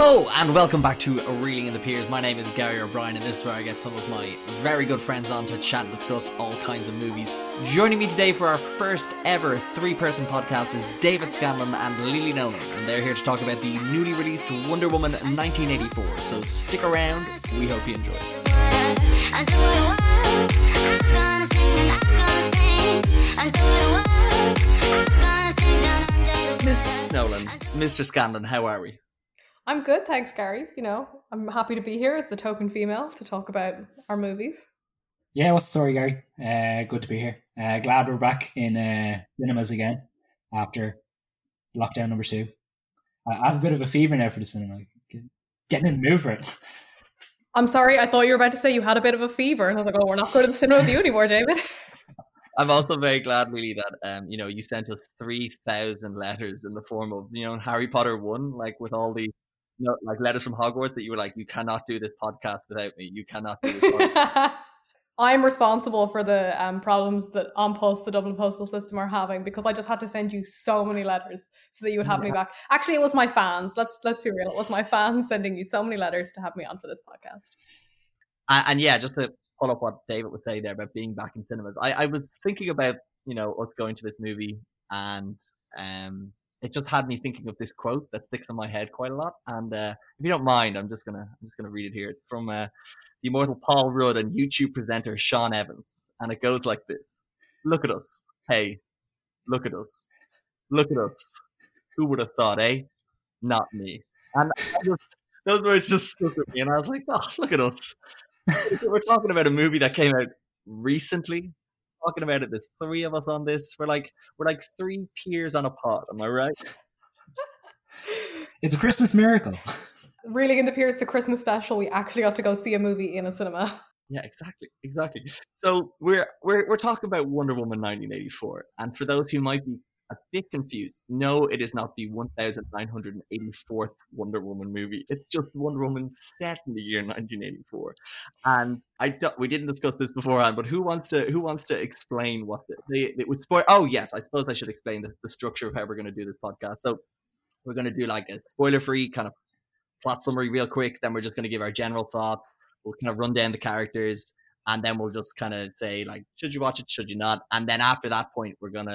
Hello and welcome back to Reeling in the Piers. My name is Gary O'Brien and this is where I get some of my very good friends on to chat and discuss all kinds of movies. Joining me today for our first ever three person podcast is David Scanlon and Lily Nolan and they're here to talk about the newly released Wonder Woman 1984. So stick around, we hope you enjoy. Miss Nolan, Mr. Scanlon, how are we? I'm good, thanks, Gary. You know, I'm happy to be here as the token female to talk about our movies. Yeah, what's the story, Gary? Uh, good to be here. Uh, glad we're back in uh, cinemas again after lockdown number two. I have a bit of a fever now for the cinema. Getting in the mood for it. I'm sorry, I thought you were about to say you had a bit of a fever, and I was like, "Oh, we're not going to the cinema with you anymore, David." I'm also very glad, really, that um, you know, you sent us three thousand letters in the form of you know Harry Potter one, like with all the know, like letters from Hogwarts that you were like, you cannot do this podcast without me. You cannot do this. I'm responsible for the um, problems that An Post, the Dublin postal system, are having because I just had to send you so many letters so that you would have yeah. me back. Actually, it was my fans. Let's let's be real. It was my fans sending you so many letters to have me on for this podcast. And, and yeah, just to pull up what David was saying there about being back in cinemas, I, I was thinking about you know us going to this movie and um it just had me thinking of this quote that sticks in my head quite a lot. And uh, if you don't mind, I'm just gonna I'm just gonna read it here. It's from uh, the immortal Paul Rudd and YouTube presenter Sean Evans, and it goes like this: Look at us, hey, look at us, look at us. Who would have thought, eh? Not me. And just, those words just stuck with me, and I was like, oh, look at us. We're talking about a movie that came out recently talking about it. There's three of us on this. We're like we're like three peers on a pot. Am I right? it's a Christmas miracle. Reeling in the Peers, the Christmas special. We actually got to go see a movie in a cinema. Yeah, exactly, exactly. So we're we're we're talking about Wonder Woman 1984, and for those who might be a bit confused. No, it is not the 1984th Wonder Woman movie. It's just Wonder Woman set in the year 1984. And I do, we didn't discuss this beforehand, but who wants to who wants to explain what the, it would spoil? Oh yes, I suppose I should explain the, the structure of how we're going to do this podcast. So we're going to do like a spoiler free kind of plot summary real quick. Then we're just going to give our general thoughts. We'll kind of run down the characters and then we'll just kind of say like, should you watch it? Should you not? And then after that point, we're going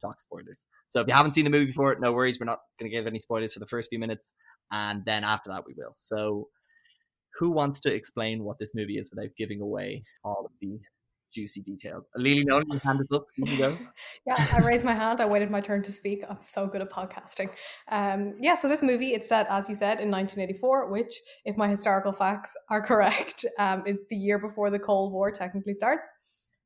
talk spoilers. So if you haven't seen the movie before, no worries. We're not going to give any spoilers for the first few minutes, and then after that we will. So who wants to explain what this movie is without giving away all of the juicy details? Lily, no, your hand is up. You go. yeah, I raised my hand. I waited my turn to speak. I'm so good at podcasting. Um, yeah, so this movie, it's set, as you said, in 1984, which, if my historical facts are correct, um, is the year before the Cold War technically starts.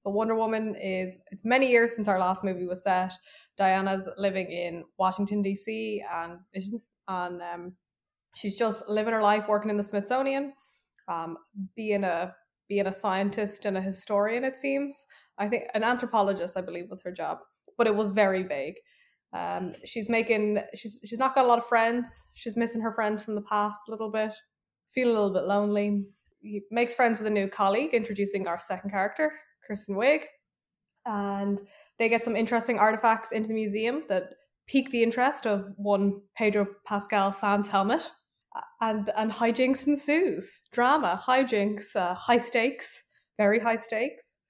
So Wonder Woman is it's many years since our last movie was set. Diana's living in Washington D.C. and and um, she's just living her life working in the Smithsonian, um, being a being a scientist and a historian. It seems I think an anthropologist I believe was her job, but it was very vague. Um, she's making she's she's not got a lot of friends. She's missing her friends from the past a little bit. Feeling a little bit lonely. He makes friends with a new colleague, introducing our second character, Kristen Wiig. And they get some interesting artifacts into the museum that pique the interest of one Pedro Pascal Sans helmet. And, and hijinks ensues. Drama, hijinks, uh, high stakes, very high stakes,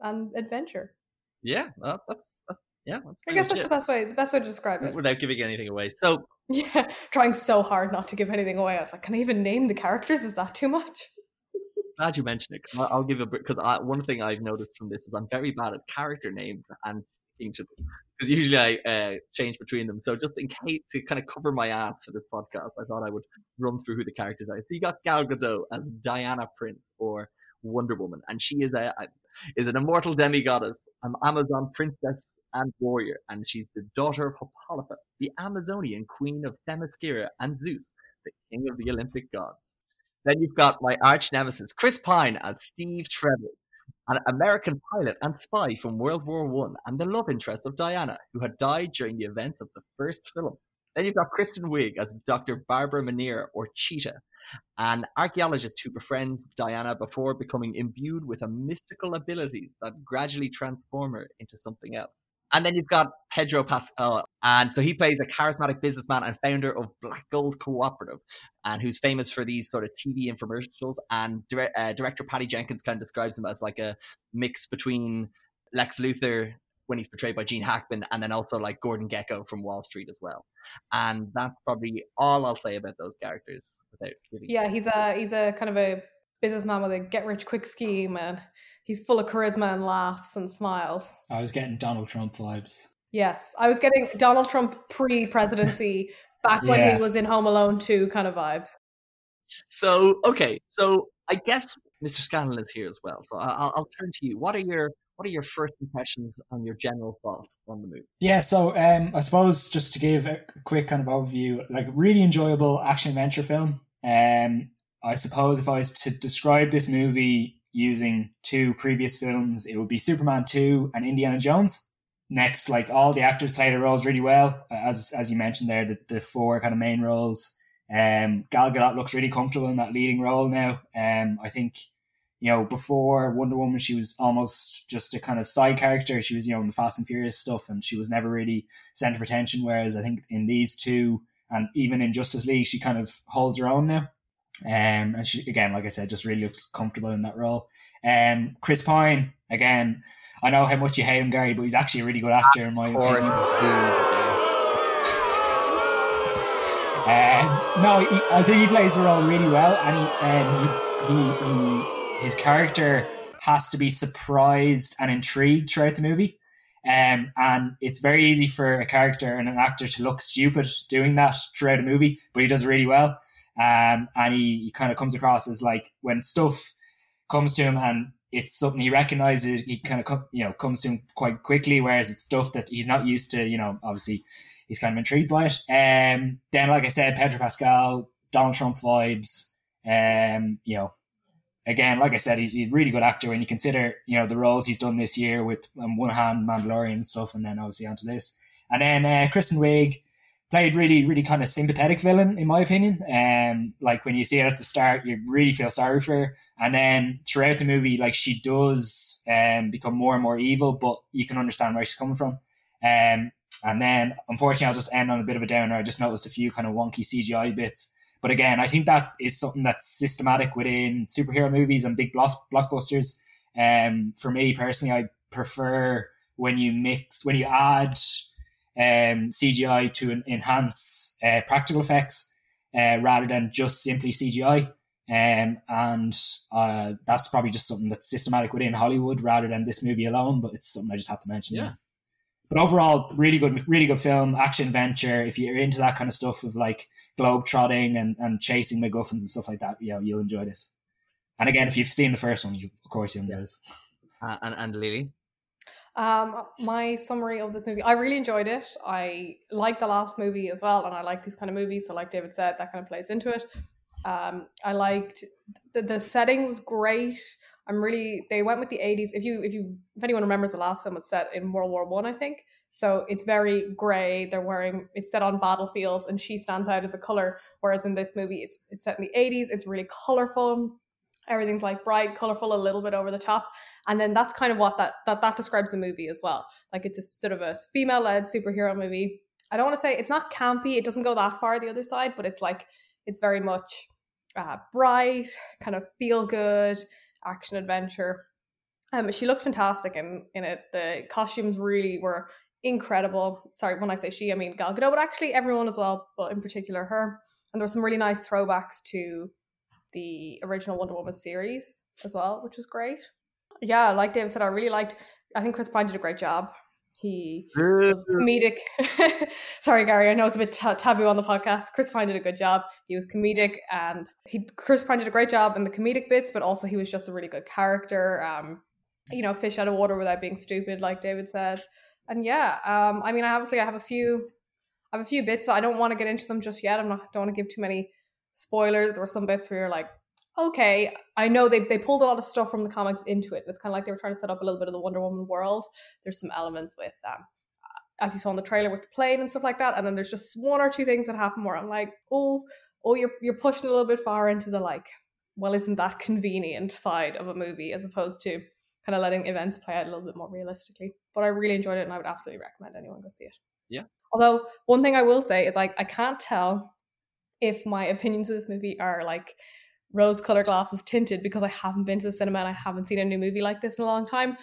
and adventure. Yeah, well, that's, that's yeah. That's I guess that's it. the best way. The best way to describe it without giving anything away. So yeah, trying so hard not to give anything away. I was like, can I even name the characters? Is that too much? Glad you mentioned it. I'll, I'll give a because one thing I've noticed from this is I'm very bad at character names and speaking to them because usually I uh, change between them. So just in case to kind of cover my ass for this podcast, I thought I would run through who the characters are. So you got Gal Gadot as Diana Prince or Wonder Woman, and she is a, a is an immortal demigoddess, an Amazon princess and warrior, and she's the daughter of Hippolyta, the Amazonian queen of Themyscira, and Zeus, the king of the Olympic gods. Then you've got my arch nemesis, Chris Pine as Steve Trevor, an American pilot and spy from World War One, and the love interest of Diana, who had died during the events of the first film. Then you've got Kristen Wiig as Dr. Barbara Minerva, or Cheetah, an archaeologist who befriends Diana before becoming imbued with a mystical abilities that gradually transform her into something else. And then you've got Pedro Pascal, and so he plays a charismatic businessman and founder of Black Gold Cooperative, and who's famous for these sort of TV infomercials. And dire- uh, director Patty Jenkins kind of describes him as like a mix between Lex Luthor when he's portrayed by Gene Hackman, and then also like Gordon Gekko from Wall Street as well. And that's probably all I'll say about those characters. Without giving Yeah, he's a he's a kind of a businessman with a get rich quick scheme, and he's full of charisma and laughs and smiles. I was getting Donald Trump vibes. Yes, I was getting Donald Trump pre presidency back when he was in Home Alone 2 kind of vibes. So okay, so I guess Mr. Scanlon is here as well. So I- I'll, I'll turn to you. What are your what are your first impressions on your general thoughts on the movie? Yeah, so um, I suppose just to give a quick kind of overview, like really enjoyable action adventure film. Um, I suppose if I was to describe this movie using two previous films, it would be Superman two and Indiana Jones. Next, like all the actors play their roles really well, as as you mentioned there, the, the four kind of main roles. Um, Gal Gadot looks really comfortable in that leading role now. Um, I think you know, before Wonder Woman, she was almost just a kind of side character. She was, you know, in the Fast and Furious stuff, and she was never really center of attention. Whereas I think in these two, and even in Justice League, she kind of holds her own now. Um, and she, again, like I said, just really looks comfortable in that role. Um, Chris Pine, again, I know how much you hate him, Gary, but he's actually a really good actor in my opinion. Um, no, he, I think he plays the role really well, and he, um, he, he, he, his character has to be surprised and intrigued throughout the movie. Um, and it's very easy for a character and an actor to look stupid doing that throughout a movie, but he does really well. Um, and he, he kind of comes across as like when stuff comes to him and it's something he recognizes, he kind of you know comes to him quite quickly. Whereas it's stuff that he's not used to. You know, obviously he's kind of intrigued by it. Um, then, like I said, Pedro Pascal, Donald Trump vibes. Um, you know, again, like I said, he, he's a really good actor when you consider you know the roles he's done this year with on one hand Mandalorian and stuff, and then obviously onto this. And then uh, Kristen Wiig played really, really kind of sympathetic villain in my opinion. Um, like when you see her at the start, you really feel sorry for her, and then throughout the movie, like she does um become more and more evil, but you can understand where she's coming from. Um, and then unfortunately, I'll just end on a bit of a downer. I just noticed a few kind of wonky CGI bits. But again, I think that is something that's systematic within superhero movies and big block- blockbusters. Um, for me personally, I prefer when you mix, when you add um, CGI to enhance uh, practical effects uh, rather than just simply CGI. Um, and uh, that's probably just something that's systematic within Hollywood rather than this movie alone. But it's something I just have to mention. Yeah. But overall, really good, really good film, action adventure. If you're into that kind of stuff of like globe trotting and, and chasing MacGuffins and stuff like that, you know, you'll enjoy this. And again, if you've seen the first one, you of course you'll enjoy this. Uh, and and Lily. Um, my summary of this movie, I really enjoyed it. I like the last movie as well, and I like these kind of movies. So, like David said, that kind of plays into it. Um, I liked the, the setting was great. I'm really they went with the 80s. If you if you if anyone remembers the last film, it's set in World War One, I, think. So it's very grey. They're wearing it's set on battlefields, and she stands out as a color. Whereas in this movie, it's it's set in the 80s. It's really colorful. Everything's like bright, colorful, a little bit over the top, and then that's kind of what that that that describes the movie as well. Like it's a sort of a female led superhero movie. I don't want to say it's not campy. It doesn't go that far the other side, but it's like it's very much uh, bright, kind of feel good action adventure. Um, she looked fantastic in in it. The costumes really were incredible. Sorry, when I say she, I mean Gal Gadot, but actually everyone as well, but in particular her. And there were some really nice throwbacks to the original Wonder Woman series as well, which was great. Yeah, like David said, I really liked. I think Chris Pine did a great job. He was comedic. Sorry, Gary. I know it's a bit ta- taboo on the podcast. Chris Pine did a good job. He was comedic, and he Chris Pine did a great job in the comedic bits, but also he was just a really good character. Um, you know, fish out of water without being stupid, like David said. And yeah, um, I mean, I obviously I have a few, I have a few bits, so I don't want to get into them just yet. I'm not don't want to give too many spoilers. There were some bits where you're like, okay, I know they they pulled a lot of stuff from the comics into it. It's kind of like they were trying to set up a little bit of the Wonder Woman world. There's some elements with um, as you saw in the trailer with the plane and stuff like that, and then there's just one or two things that happen where I'm like, oh, oh, you're you're pushing a little bit far into the like, well, isn't that convenient side of a movie as opposed to kind of letting events play out a little bit more realistically. But I really enjoyed it, and I would absolutely recommend anyone go see it. Yeah. Although one thing I will say is like I can't tell if my opinions of this movie are like rose colored glasses tinted because I haven't been to the cinema and I haven't seen a new movie like this in a long time.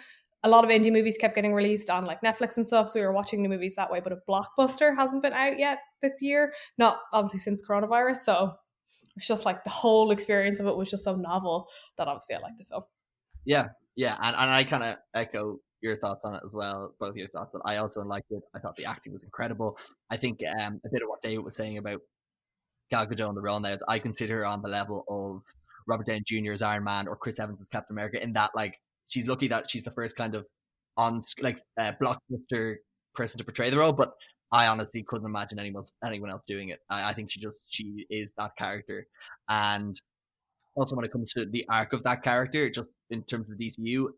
A lot of indie movies kept getting released on like Netflix and stuff, so we were watching new movies that way. But a blockbuster hasn't been out yet this year, not obviously since coronavirus. So it's just like the whole experience of it was just so novel that obviously I liked the film. Yeah, yeah, and, and I kind of echo your thoughts on it as well. Both your thoughts that I also liked it. I thought the acting was incredible. I think um, a bit of what David was saying about Gal Gadot on the role now is I consider her on the level of Robert Downey Jr. as Iron Man or Chris Evans as Captain America. In that, like, she's lucky that she's the first kind of on like uh, blockbuster person to portray the role. But I honestly couldn't imagine anyone anyone else doing it. I, I think she just she is that character, and also when it comes to the arc of that character, just in terms of the DCU,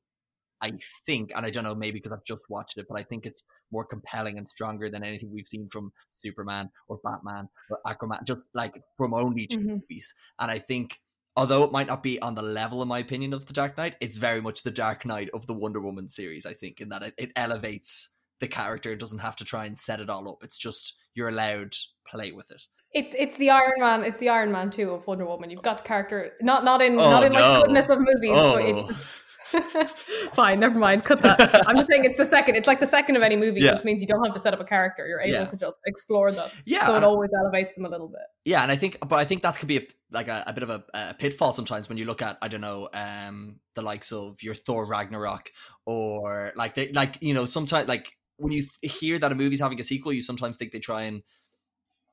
I think, and I don't know, maybe because I've just watched it, but I think it's more compelling and stronger than anything we've seen from Superman or Batman or Aquaman, just like from only 2 Mhm. movies. And I think, although it might not be on the level, in my opinion, of the Dark Knight, it's very much the Dark Knight of the Wonder Woman series. I think in that it, it elevates the character. It doesn't have to try and set it all up. It's just you're allowed play with it. It's it's the Iron Man. It's the Iron Man too of Wonder Woman. You've got the character not not in Oh, not in like no. the goodness of movies, but it's the, fine. Never mind. Cut that. I'm just saying it's the second. It's like the second of any movie, Yeah. which means you don't have to set up a character. You're able Yeah. to just explore them. yeah, so it always elevates them a little bit. Yeah, and I think, but I think that could be a, like a, a bit of a, a pitfall sometimes when you look at I don't know um the likes of your Thor Ragnarok or like they like you know sometimes like when you th- hear that a movie's having a sequel, you sometimes think they try and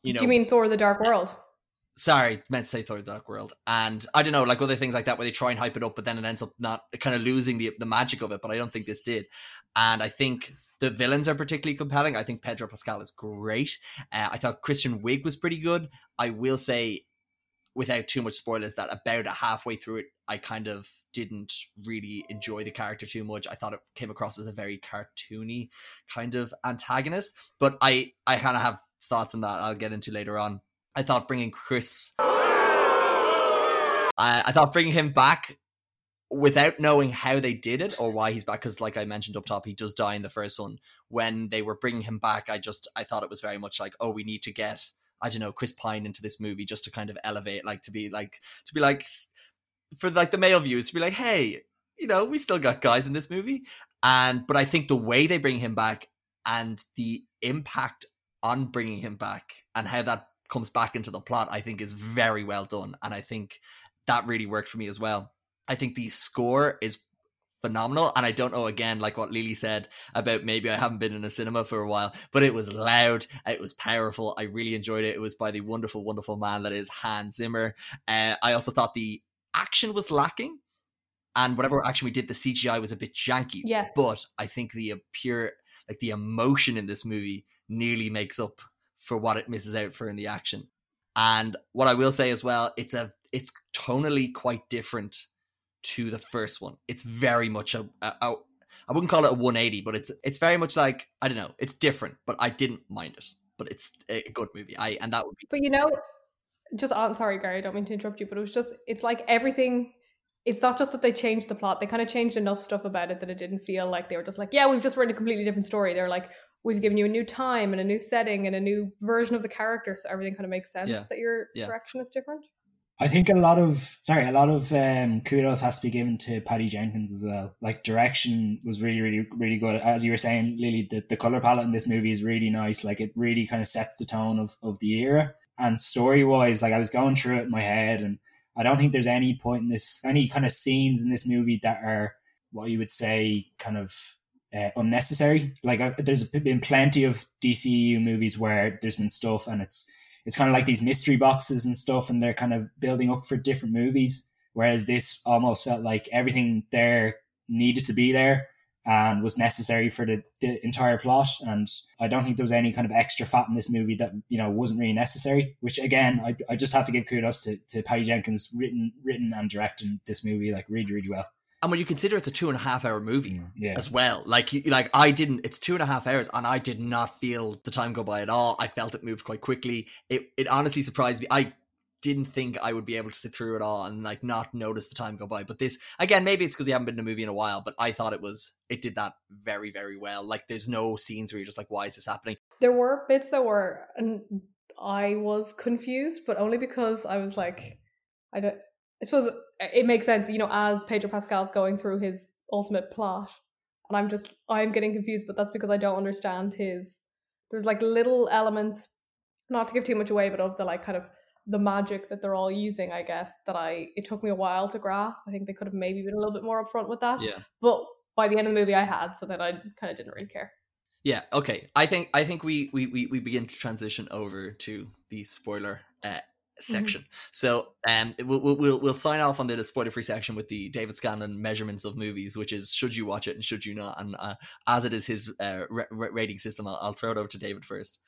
you know Do you mean Thor: The Dark World? Sorry meant to say Thor: Dark World and I don't know like other things like that where they try and hype it up, but then it ends up not kind of losing the the magic of it. But I don't think this did, and I think. The villains are particularly compelling. I think Pedro Pascal is great. Uh, I thought Kristen Wiig was pretty good. I will say without too much spoilers that about a halfway through it i kind of didn't really enjoy the character too much i thought it came across as a very cartoony kind of antagonist but i i kind of have thoughts on that i'll get into later on i thought bringing chris I, I thought bringing him back without knowing how they did it or why he's back because like i mentioned up top he does die in the first one. When they were bringing him back i just i thought it was very much like oh we need to get I don't know Chris Pine into this movie just to kind of elevate, like to be like to be like for like the male views to be like, hey, you know, we still got guys in this movie, and but I think the way they bring him back and the impact on bringing him back and how that comes back into the plot, I think is very well done, and I think that really worked for me as well. I think the score is phenomenal and i don't know again like what lily said about maybe i haven't been in a cinema for a while but it was loud it was powerful i really enjoyed it it was by the wonderful wonderful man that is hans zimmer uh, i also thought the action was lacking and whatever action we did the cgi was a bit janky Yes. but i think the uh, pure like the emotion in this movie nearly makes up for what it misses out for in the action and what i will say as well it's a it's tonally quite different to the first one. It's very much a, a, a I wouldn't call it a 180, but it's it's very much like I don't know. It's different, but I didn't mind it. But it's a good movie. I and that would be But you know, just on sorry, Gary, I don't mean to interrupt you, but it was just it's like everything. It's not just that they changed the plot; they kind of changed enough stuff about it that it didn't feel like they were just like, yeah, we've just written a completely different story. They're like, we've given you a new time and a new setting and a new version of the character, so everything kind of makes sense Yeah. that your Yeah. direction is different. I think a lot of sorry, a lot of um, kudos has to be given to Patty Jenkins as well. Like direction was really, really, really good. As you were saying, Lily, the, the color palette in this movie is really nice. Like it really kind of sets the tone of, of the era. And story wise, like I was going through it in my head, and I don't think there's any point in this, any kind of scenes in this movie that are what you would say kind of uh, unnecessary. Like uh, there's been plenty of DCU movies where there's been stuff and it's it's kind of like these mystery boxes and stuff, and they're kind of building up for different movies. Whereas this almost felt like everything there needed to be there and was necessary for the, the entire plot. And I don't think there was any kind of extra fat in this movie that you know wasn't really necessary. Which again, I, I just have to give kudos to, to Patty Jenkins, written written and directing this movie like really really well. And when you consider it's a two and a half hour movie mm, Yeah, as well, like like I didn't. It's two and a half hours, and I did not feel the time go by at all. I felt it moved quite quickly. It it honestly surprised me. I didn't think I would be able to sit through it all and like not notice the time go by. But this again, maybe it's because you haven't been in a movie in a while, but I thought it was it did that very very well. Like there's no scenes where you're just like, why is this happening? There were bits that were, and I was confused, but only because I was like, I don't. I suppose it makes sense, you know, as Pedro Pascal's going through his ultimate plot, and I'm just I'm getting confused, but that's because I don't understand his. There's like little elements, not to give too much away, but of the like kind of the magic that they're all using, I guess, that I it took me a while to grasp. I think they could have maybe been a little bit more upfront with that. Yeah. But by the end of the movie I had, so that I kind of didn't really care. Yeah, okay. I think I think we we we, we begin to transition over to the spoiler uh, section. Mm-hmm. So um we'll, we'll we'll sign off on the spoiler free section with the David Scanlon measurements of movies, which is should you watch it and should you not. And uh, as it is his uh, rating system, I'll, I'll throw it over to David first.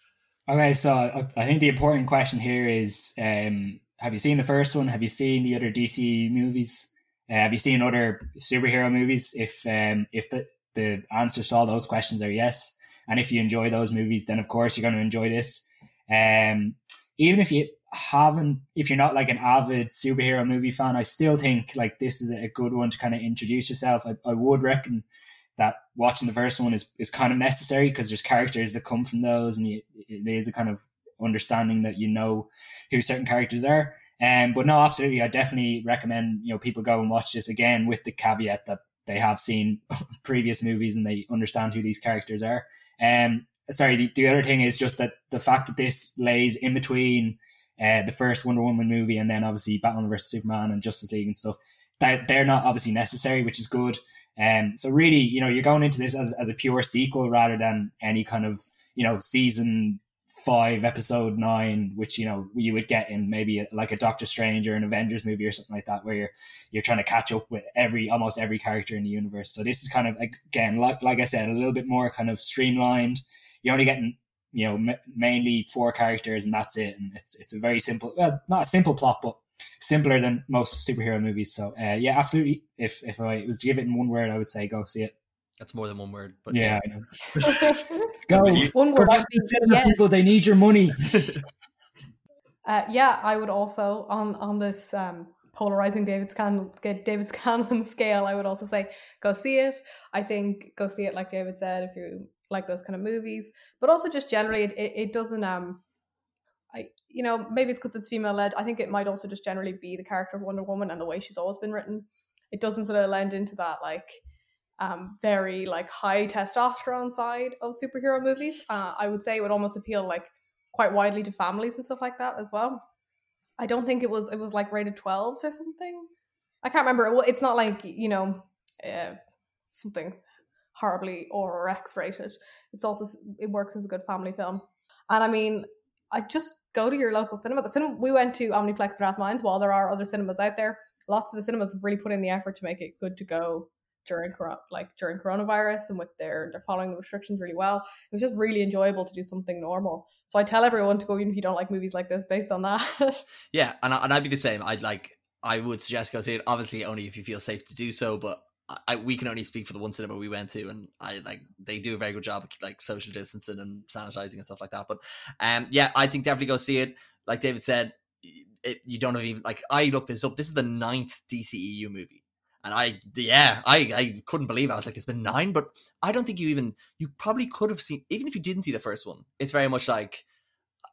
Okay, so I think the important question here is: um, Have you seen the first one? Have you seen the other DC movies? Uh, have you seen other superhero movies? If um, if the the answers to all those questions are yes, and if you enjoy those movies, then of course you're going to enjoy this. Um, even if you haven't, if you're not like an avid superhero movie fan, I still think like this is a good one to kind of introduce yourself. I, I would reckon that watching the first one is, is kind of necessary because there's characters that come from those and you, it is a kind of understanding that you know who certain characters are. Um, but no, absolutely, I definitely recommend you know people go and watch this again with the caveat that they have seen previous movies and they understand who these characters are. Um, sorry, the, the other thing is just that the fact that this lays in between uh, the first Wonder Woman movie and then obviously Batman vs Superman and Justice League and stuff, that they're not obviously necessary, which is good. Um, so really, you know, you're going into this as, as a pure sequel rather than any kind of, you know, season five, episode nine, which, you know, you would get in maybe a, like a Doctor Strange or an Avengers movie or something like that, where you're, you're trying to catch up with every, almost every character in the universe. So this is kind of, again, like, like I said, a little bit more kind of streamlined. You're only getting, you know, m- mainly four characters and that's it. And it's, it's a very simple, well, not a simple plot, but simpler than most superhero movies. So uh, yeah, absolutely. If if I was to give it in one word, I would say go see it. That's more than one word, but yeah, yeah. go one word. Go yeah. people, they need your money. uh, yeah, I would also on on this um, polarizing David Scanlon David Scanlon scale. I would also say go see it. I think go see it, like David said, if you like those kind of movies, but also just generally, it, it, doesn't um I you know maybe it's because it's female led. I think it might also just generally be the character of Wonder Woman and the way she's always been written. It doesn't sort of lend into that like um, very like high testosterone side of superhero movies. Uh, I would say it would almost appeal like quite widely to families and stuff like that as well. I don't think it was it was like rated 12s or something. I can't remember. It's not like you know uh, something horribly or X rated. It's also it works as a good family film. And I mean, I just go to your local cinema. The cinema we went to Omniplex and Rathmines. While there are other cinemas out there, lots of the cinemas have really put in the effort to make it good to go during like during coronavirus and with their they're following the restrictions really well. It was just really enjoyable to do something normal. So I tell everyone to go even if you don't like movies like this based on that. yeah, and I, and I'd be the same. I'd like I would suggest go see it. Obviously, only if you feel safe to do so. But I, we can only speak for the one cinema we went to, and I like they do a very good job of like social distancing and sanitizing and stuff like that. But um, yeah, I think definitely go see it. Like David said, it, you don't have even like. I looked this up. This is the ninth DCEU movie, and I yeah, I I couldn't believe. It. I was like, it's been nine, but I don't think you even you probably could have seen even if you didn't see the first one. It's very much like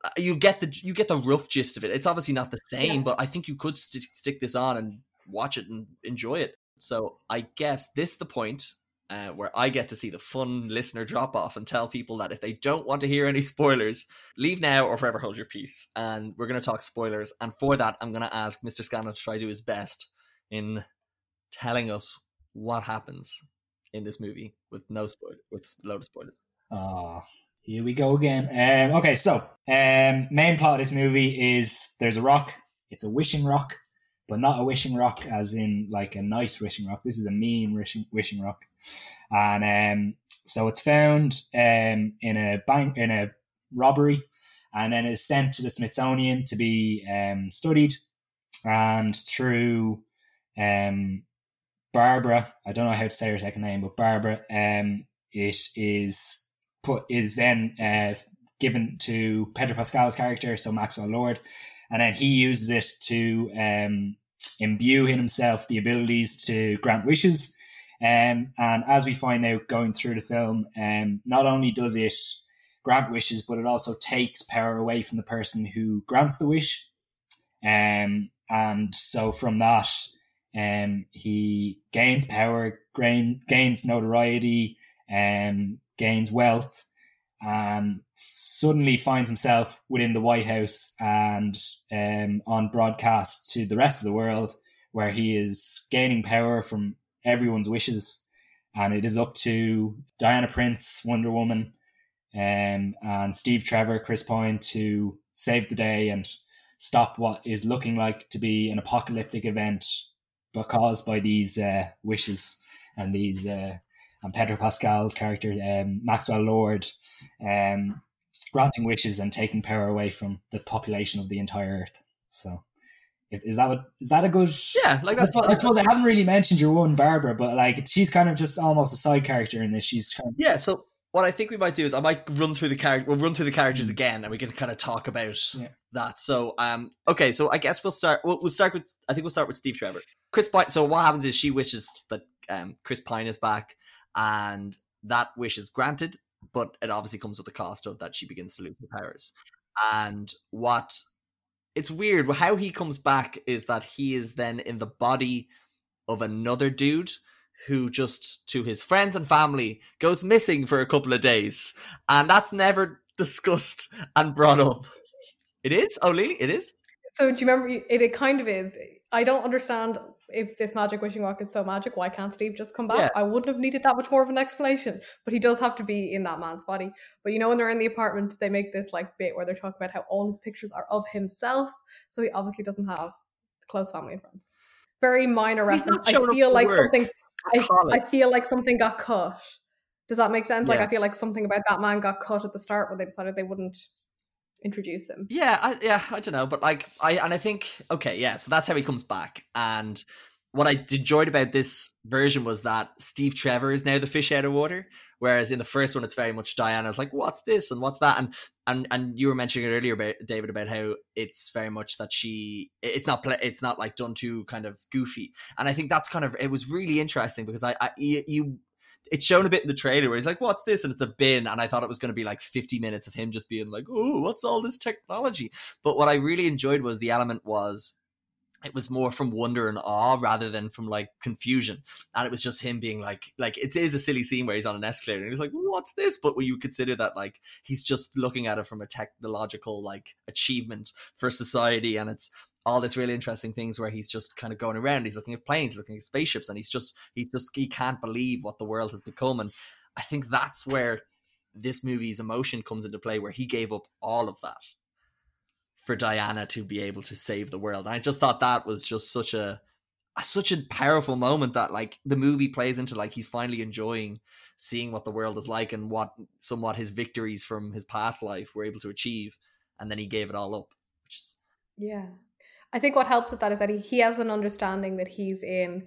uh, you get the you get the rough gist of it. It's obviously not the same, yeah. but I think you could st- stick this on and watch it and enjoy it. So I guess this the point uh, where I get to see the fun listener drop off and tell people that if they don't want to hear any spoilers, leave now or forever hold your peace. And we're going to talk spoilers. And for that, I'm going to ask Mr. Scanlon to try to do his best in telling us what happens in this movie with no spoil with load of spoilers. Ah, here we go again. Um, okay, so um, main plot of this movie is there's a rock. It's a wishing rock but not a wishing rock as in like a nice wishing rock. This is a mean wishing, wishing rock. And um, so it's found um, in a bank, in a robbery, and then is sent to the Smithsonian to be um, studied. And through um, Barbara, I don't know how to say her second name, but Barbara, um, it is put is then uh, given to Pedro Pascal's character, so Maxwell Lord, and then he uses it to um, imbue in himself the abilities to grant wishes. Um, and as we find out going through the film, um, not only does it grant wishes, but it also takes power away from the person who grants the wish. Um, and so from that, um, he gains power, gain, gains notoriety, um, gains wealth, and suddenly finds himself within the White House and um, on broadcast to the rest of the world, where he is gaining power from everyone's wishes. And it is up to Diana Prince, Wonder Woman, um, and Steve Trevor, Chris Pine to save the day and stop what is looking like to be an apocalyptic event caused by these uh, wishes and these uh, and Pedro Pascal's character um, Maxwell Lord um, granting wishes and taking power away from the population of the entire Earth. So. Is that what is that a good? Yeah, like that's. I suppose I haven't really mentioned your one Barbara, but like she's kind of just almost a side character in this. She's kind of, yeah. So what I think we might do is I might run through the character. We'll run through the characters again, and we can kind of talk about yeah. that. So, um, okay, so I guess we'll start. We'll, we'll start with. I think we'll start with Steve Trevor. Chris Pine. So what happens is she wishes that um, Chris Pine is back, and that wish is granted, but it obviously comes with the cost of that she begins to lose her powers. And what it's weird how he comes back is that he is then in the body of another dude who just to his friends and family goes missing for a couple of days. And that's never discussed and brought up. It is? Oh Lily, it is so do you remember it, it kind of is i don't understand if this magic wishing rock is so magic why can't steve just come back yeah. i wouldn't have needed that much more of an explanation but he does have to be in that man's body but you know when they're in the apartment they make this like bit where they're talking about how all his pictures are of himself so he obviously doesn't have close family and friends very minor reference i feel like work. something I, I feel like something got cut. Does that make sense? Yeah. Like I feel like something about that man got cut at the start when they decided they wouldn't introduce him. Yeah, I, yeah, I don't know, but like I and I think okay, yeah, so that's how he comes back. And what I enjoyed about this version was that Steve Trevor is now the fish out of water, whereas in the first one it's very much Diana's like, "What's this?" and "What's that?" and and and you were mentioning earlier about David about how it's very much that she it's not it's not like done too kind of goofy, and I think that's kind of it was really interesting because I, I you it's shown a bit in the trailer where he's like, "What's this?" and it's a bin, and I thought it was going to be like 50 minutes of him just being like, "Oh, what's all this technology?" But what I really enjoyed was the element was it was more from wonder and awe rather than from like confusion. And it was just him being like, like it is a silly scene where he's on an escalator and he's like, "What's this?" But when you consider that like he's just looking at it from a technological like achievement for society, and it's all this really interesting things where he's just kind of going around. He's looking at planes, looking at spaceships, and he's just he's just he can't believe what the world has become. And I think that's where this movie's emotion comes into play, where he gave up all of that for Diana to be able to save the world. And I just thought that was just such a, a such a powerful moment that like the movie plays into like he's finally enjoying seeing what the world is like and what somewhat his victories from his past life were able to achieve and then he gave it all up which is yeah i think what helps with that is that he, he has an understanding that he's in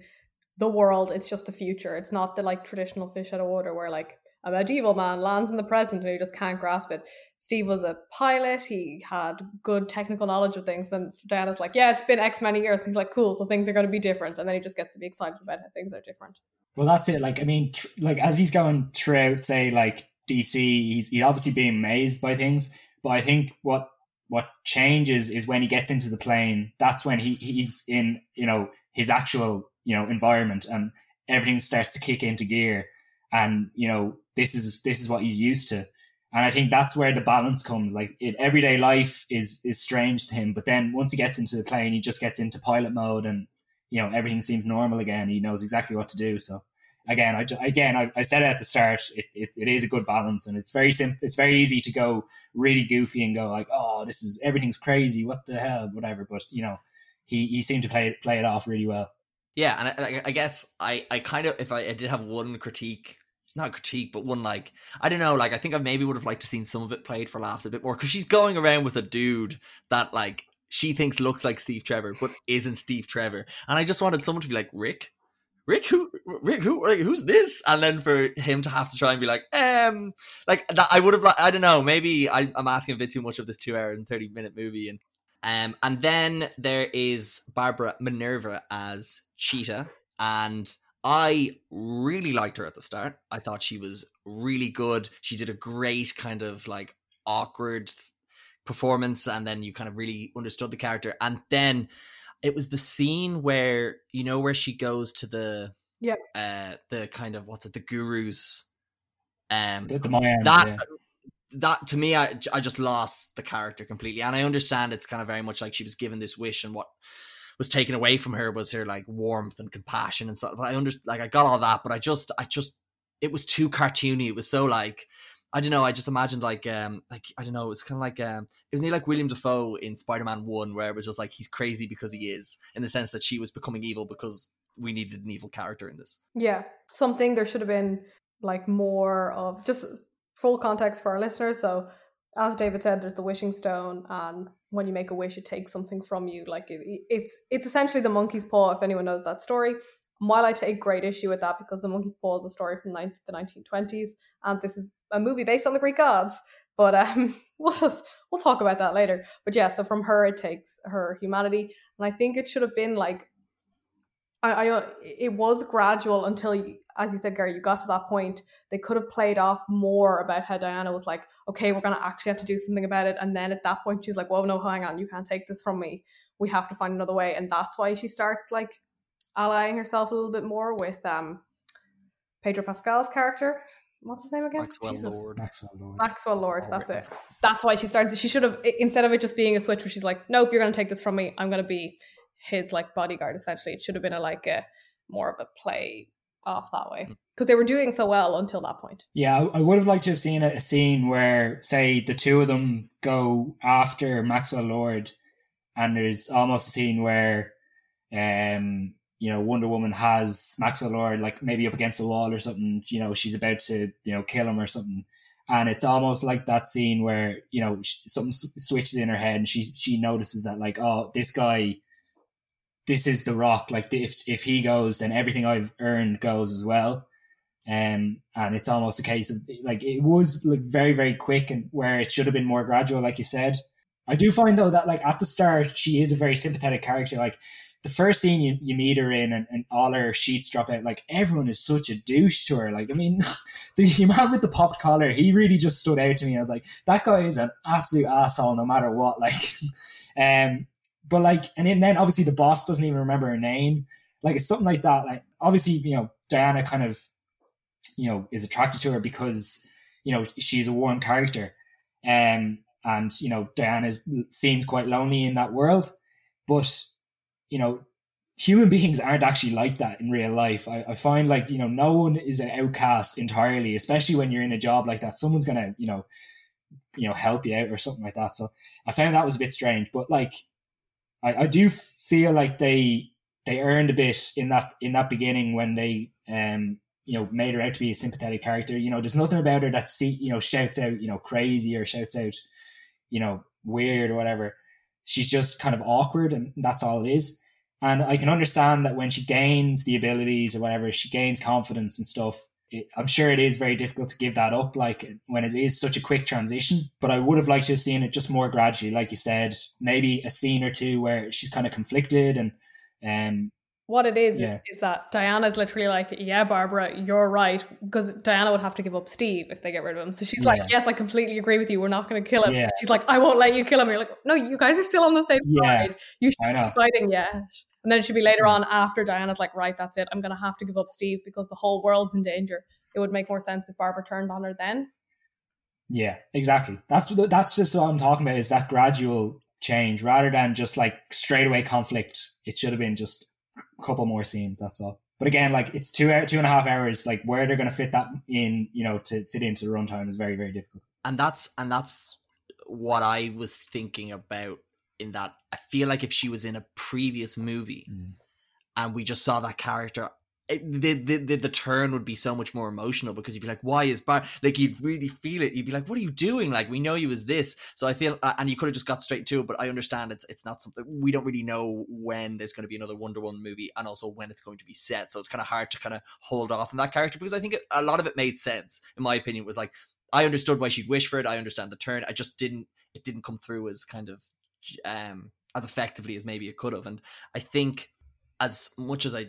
the world it's just the future it's not the like traditional fish out of water where like a medieval man lands in the present and he just can't grasp it. Steve was a pilot. He had good technical knowledge of things. And Diana's like, yeah, it's been X many years. And he's like, cool. So things are going to be different. And then he just gets to be excited about how things are different. Well, that's it. Like, I mean, tr- like as he's going throughout, say, like DC, he's, he's obviously being amazed by things. But I think what what changes is when he gets into the plane. That's when he he's in you know his actual you know environment and everything starts to kick into gear. And you know this is this is what he's used to and I think that's where the balance comes. Like in everyday life is is strange to him, but then once he gets into the plane, he just gets into pilot mode, and you know everything seems normal again. He knows exactly what to do. So again, I again I, I said at the start. It, it, it is a good balance, and it's very simple. It's very easy to go really goofy and go like, oh, this is everything's crazy. What the hell, whatever. But you know, he he seemed to play play it off really well. Yeah, and I, I guess I, I kind of if I, I did have one critique not critique, but one like I don't know, like I think I maybe would have liked to seen some of it played for laughs a bit more because she's going around with a dude that like she thinks looks like Steve Trevor but isn't Steve Trevor, and I just wanted someone to be like Rick, Rick who Rick who like, who's this, and then for him to have to try and be like um like that I would have I don't know maybe I, I'm asking a bit too much of this two hour and thirty minute movie and Um, and then there is Barbara Minerva as Cheetah, and I really liked her at the start. I thought she was really good. She did a great kind of like awkward performance, and then you kind of really understood the character. And then it was the scene where you know where she goes to the yeah uh the kind of what's it the gurus um The, the Mayans, that yeah. that to me I, I just lost the character completely. And i understand it's kind of very much like she was given this wish and what was taken away from her was her like warmth and compassion and stuff. But i understand like i got all that but i just i just it was too cartoony. It was so like I don't know. I just imagined like um like I don't know. It was kind of like um it was like William Dafoe in Spider Man One, where it was just like he's crazy because he is, in the sense that she was becoming evil because we needed an evil character in this. Yeah, something there should have been like more of just full context for our listeners. So, as David said, there's the wishing stone, and when you make a wish, it takes something from you. Like it, it's it's essentially the monkey's paw. If anyone knows that story, while I take great issue with that because the monkey's paw is a story from the 1920s, and this is a movie based on the Greek gods. But um, we'll just we'll talk about that later. But yeah, so from her it takes her humanity, and I think it should have been like I, I it was gradual until, you, as you said, Gary, you got to that point. They could have played off more about how Diana was like, okay, we're gonna actually have to do something about it, and then at that point she's like, well, no, hang on, you can't take this from me. We have to find another way, and that's why she starts like allying herself a little bit more with um Pedro Pascal's character. What's his name again? Maxwell Jesus. Lord. Maxwell Lord. Maxwell Lord, that's it. That's why she starts. She should have instead of it just being a switch where she's like, "Nope, you're going to take this from me. I'm going to be his like bodyguard." Essentially, it should have been a like a more of a play off that way because they were doing so well until that point. Yeah, I, I would have liked to have seen a, a scene where, say, the two of them go after Maxwell Lord, and there's almost a scene where, um, you know, Wonder Woman has Maxwell Lord like maybe up against the wall or something. You know, she's about to you know kill him or something, and it's almost like that scene where you know something switches in her head, and she she notices that like, oh, this guy. This is the rock. Like if if he goes, then everything I've earned goes as well um, and it's almost a case of like it was like very very quick and where it should have been more gradual like you said i do find though that like at the start she is a very sympathetic character like the first scene you, you meet her in and, and all her sheets drop out like everyone is such a douche to her. Like i mean the man with the popped collar he really just stood out to me. I was like that guy is an absolute asshole no matter what like um but like and then obviously the boss doesn't even remember her name. Like it's something like that like obviously you know diana kind of you know is attracted to her because you know she's a warm character um and you know diana seems quite lonely in that world. But you know human beings aren't actually like that in real life. I, I find like you know no one is an outcast entirely especially when you're in a job like that. Someone's gonna you know you know help you out or something like that. So i found that was a bit strange but like i, I do feel like they they earned a bit in that in that beginning when they um you know made her out to be a sympathetic character. You know there's nothing about her that see you know shouts out you know crazy or shouts out you know weird or whatever she's just kind of awkward and that's all it is. And i can understand that when she gains the abilities or whatever she gains confidence and stuff it, i'm sure it is very difficult to give that up like when it is such a quick transition. But i would have liked to have seen it just more gradually like you said maybe a scene or two where she's kind of conflicted and um What it is Yeah. is that Diana's literally like, "Yeah, Barbara, you're right," because Diana would have to give up Steve if they get rid of him. So she's like, "Yes, I completely agree with you. We're not going to kill him." Yeah. She's like, "I won't let you kill him." You're like, "No, you guys are still on the same Yeah. side. You should be fighting yet." And then it should be later on after Diana's like, "Right, that's it. I'm going to have to give up Steve because the whole world's in danger." It would make more sense if Barbara turned on her then. Yeah, exactly. That's that's just what I'm talking about is that gradual change rather than just like straight away conflict. It should have been just a couple more scenes. That's all. But again, like it's two two and a half hours. Like where they're going to fit that in, you know, to fit into the runtime is very very difficult. and that's and that's what I was thinking about in that I feel like if she was in a previous movie Mm. and we just saw that character the the the turn would be so much more emotional because you'd be like why is Bar like you'd really feel it you'd be like what are you doing like we know you as this so I feel uh, and you could have just got straight to it but I understand it's it's not something we don't really know when there's going to be another Wonder Woman movie and also when it's going to be set so it's kind of hard to kind of hold off on that character because I think it, a lot of it made sense in my opinion it was like I understood why she'd wish for it. I understand the turn. I just didn't. It didn't come through as kind of um, as effectively as maybe it could have. And I think as much as I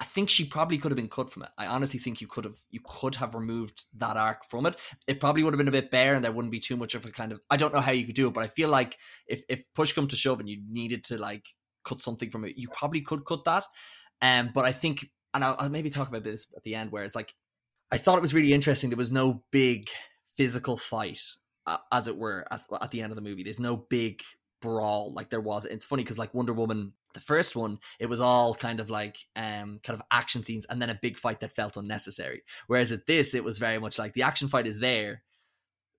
I think she probably could have been cut from it. I honestly think you could have you could have removed that arc from it. It probably would have been a bit bare and there wouldn't be too much of a kind of I don't know how you could do it, but I feel like if if push come to shove and you needed to like cut something from it, you probably could cut that. Um, but I think, and I'll, I'll maybe talk about this at the end, where it's like I thought it was really interesting. There was no big physical fight, uh, as it were, as, at the end of the movie. There's no big brawl like there was. It's funny because like Wonder Woman the first one it was all kind of like um kind of action scenes and then a big fight that felt unnecessary. Whereas at this it was very much like the action fight is there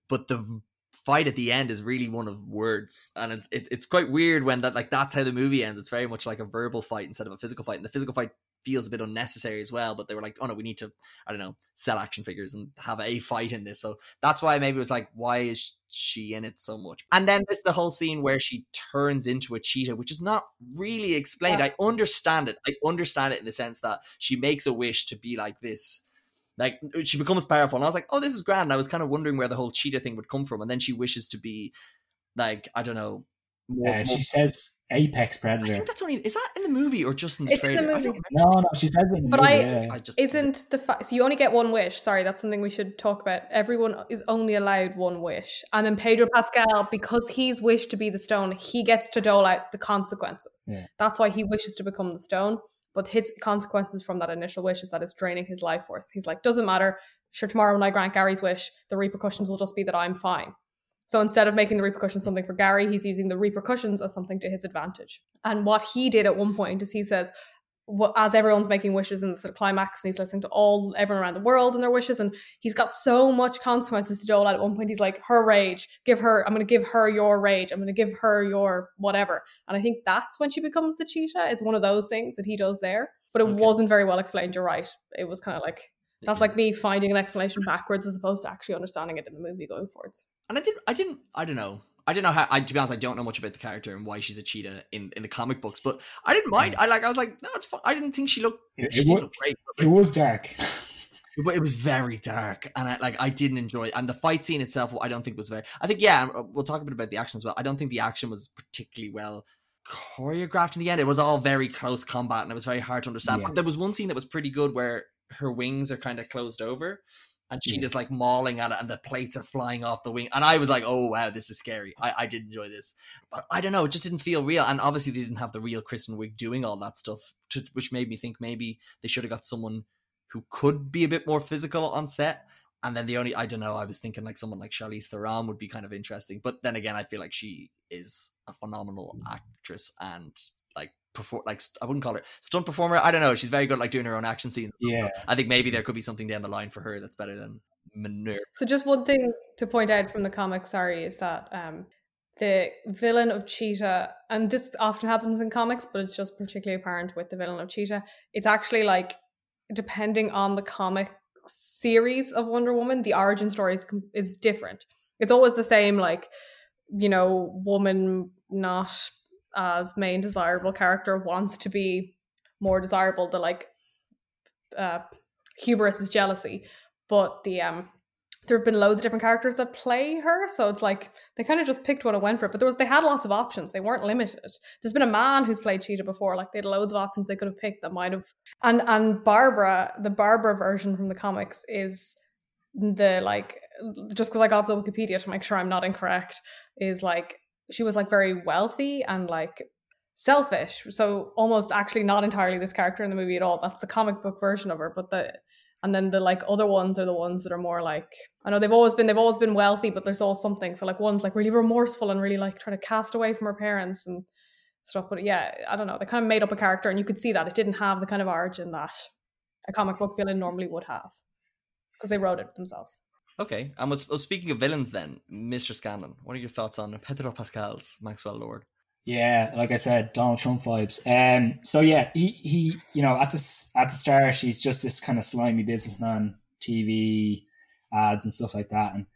but the fight at the end is really one of words. And it's it, it's quite weird when that like that's how the movie ends. It's very much like a verbal fight instead of a physical fight. And the physical fight feels a bit unnecessary as well. But they were like, oh no, we need to, I don't know, sell action figures and have a fight in this. So that's why maybe it was like, why is she in it so much? And then there's the whole scene where she turns into a cheetah, which is not really explained. Yeah. I understand it. I understand it in the sense that she makes a wish to be like this. Like she becomes powerful, and I was like, "Oh, this is grand." I was kind of wondering where the whole cheetah thing would come from, and then she wishes to be, like, I don't know, more, uh, she says apex predator. I think that's only is that in the movie or just in the it's trailer? In the movie. No, no, she says it. but movie, I, yeah. I just isn't the fact. So you only get one wish. Sorry, that's something we should talk about. Everyone is only allowed one wish, and then Pedro Pascal, because he's wished to be the stone, he gets to dole out the consequences. Yeah. That's why he wishes to become the stone. But his consequences from that initial wish is that it's draining his life force. He's like, doesn't matter. Sure, tomorrow when I grant Gary's wish, the repercussions will just be that I'm fine. So instead of making the repercussions something for Gary, he's using the repercussions as something to his advantage. And what he did at one point is he says, as everyone's making wishes in the sort of climax, and he's listening to all everyone around the world and their wishes, and he's got so much consequences to out. At one point, he's like, "Her rage, give her. I'm going to give her your rage. I'm going to give her your whatever." And I think that's when she becomes the cheetah. It's one of those things that he does there, but it okay. wasn't very well explained. You're right. It was kind of like that's like me finding an explanation backwards as opposed to actually understanding it in the movie going forwards and I didn't, I didn't, I don't know. I don't know how. I, to be honest, I don't know much about the character and why she's a cheetah in, in the comic books, but I didn't mind. I like. I was like, no, it's fine. I didn't think she looked. It, she it, was, great, it was dark. but it was very dark, and I like. I didn't enjoy. It. And the fight scene itself, I don't think was very. I think yeah, uh, we'll talk a bit about the action as well. I don't think the action was particularly well choreographed in the end. It was all very close combat, and it was very hard to understand. Yeah. But there was one scene that was pretty good where her wings are kind of closed over and she hmm. yeah. like mauling at it and the plates are flying off the wing and i was like oh wow this is scary i, I did enjoy this but i don't know it just didn't feel real and obviously they didn't have the real kristen wiig doing all that stuff to, which made me think maybe they should have got someone who could be a bit more physical on set and then the only i don't know i was thinking like someone like charlize theron would be kind of interesting but then again i feel like she is a phenomenal actress and like perform like I wouldn't call her stunt performer. I don't know. She's very good like doing her own action scenes. Yeah. I think maybe there could be something down the line for her that's better than Minerva. So just one thing to point out from the comic, sorry, is that um the villain of Cheetah, and this often happens in comics, but it's just particularly apparent with the villain of Cheetah. It's actually like depending on the comic series of Wonder Woman, the origin story is, is different. It's always the same, like you know, woman not as main desirable character wants to be more desirable the like uh hubris is jealousy. But the um there have been loads of different characters that play her so it's like they kind of just picked one and went for. But there was they had lots of options. They weren't limited. There's been a man who's played cheetah before like they had loads of options they could have picked that might have and and barbara the barbara version from the comics is the like just because i got the wikipedia to make sure i'm not incorrect is like she was like very wealthy and like selfish. So almost actually not entirely this character in the movie at all. That's the comic book version of her. But the and then the like other ones are the ones that are more like I know they've always been they've always been wealthy, but there's all something. So like one's like really remorseful and really like trying to cast away from her parents and stuff. But yeah, I don't know. They kind of made up a character, and you could see that it didn't have the kind of origin that a comic book villain normally would have because they wrote it themselves. Okay, and was, was speaking of villains, then Mr. Scanlon, what are your thoughts on Pedro Pascal's Maxwell Lord? Yeah, like I said, Donald Trump vibes. Um, so yeah, he he, you know, at the at the start, he's just this kind of slimy businessman, TV ads and stuff like that, and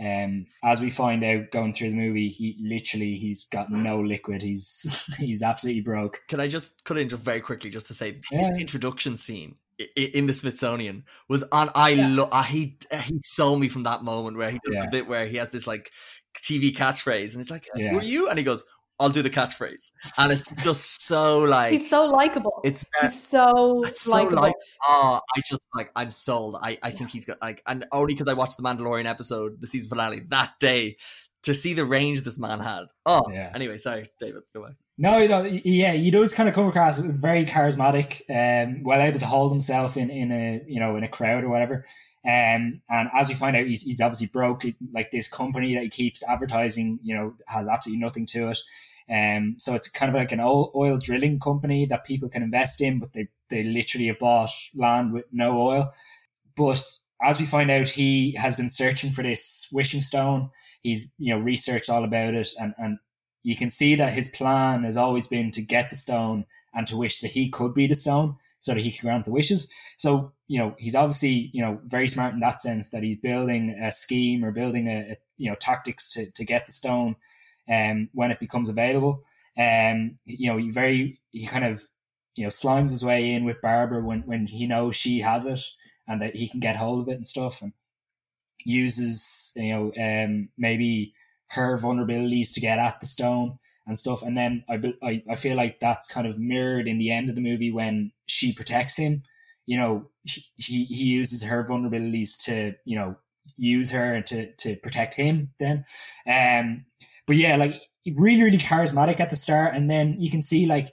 um, as we find out going through the movie, he literally he's got no liquid. He's he's absolutely broke. Can I just cut in just very quickly just to say yeah. his introduction scene in the Smithsonian was on. I yeah. love. Uh, he uh, he sold me from that moment where he does yeah. the bit where he has this like TV catchphrase, and it's like, Yeah. "Who are you?" And he goes, "I'll do the catchphrase," and it's just so like He's so likable. it's very, He's so it's so likable. like oh, I just like I'm sold. I I think he's got like, and only because I watched the Mandalorian episode, the season finale that day, to see the range this man had. Oh, Yeah. Anyway, sorry, David, go away. No, you know, yeah, he does kind of come across as very charismatic, um, well able to hold himself in, in a you know in a crowd or whatever. Um, and as we find out, he's, he's obviously broke. Like this company that he keeps advertising, you know, has absolutely nothing to it. Um, so it's kind of like an oil, oil drilling company that people can invest in, but they they literally have bought land with no oil. But as we find out, he has been searching for this wishing stone. He's you know researched all about it, and and you can see that his plan has always been to get the stone and to wish that he could be the stone so that he could grant the wishes. So, you know, he's obviously, you know, very smart in that sense that he's building a scheme or building a, a you know, tactics to, to get the stone um, when it becomes available. Um, you know, he very, he kind of, you know, slimes his way in with Barbara when, when he knows she has it and that he can get hold of it and stuff and uses, you know, um, maybe her vulnerabilities to get at the stone and stuff. And then I, I, I feel like that's kind of mirrored in the end of the movie when she protects him. You know, she, she he uses her vulnerabilities to, you know, use her to, to protect him then. Um, but yeah, like really, really charismatic at the start. And then you can see like,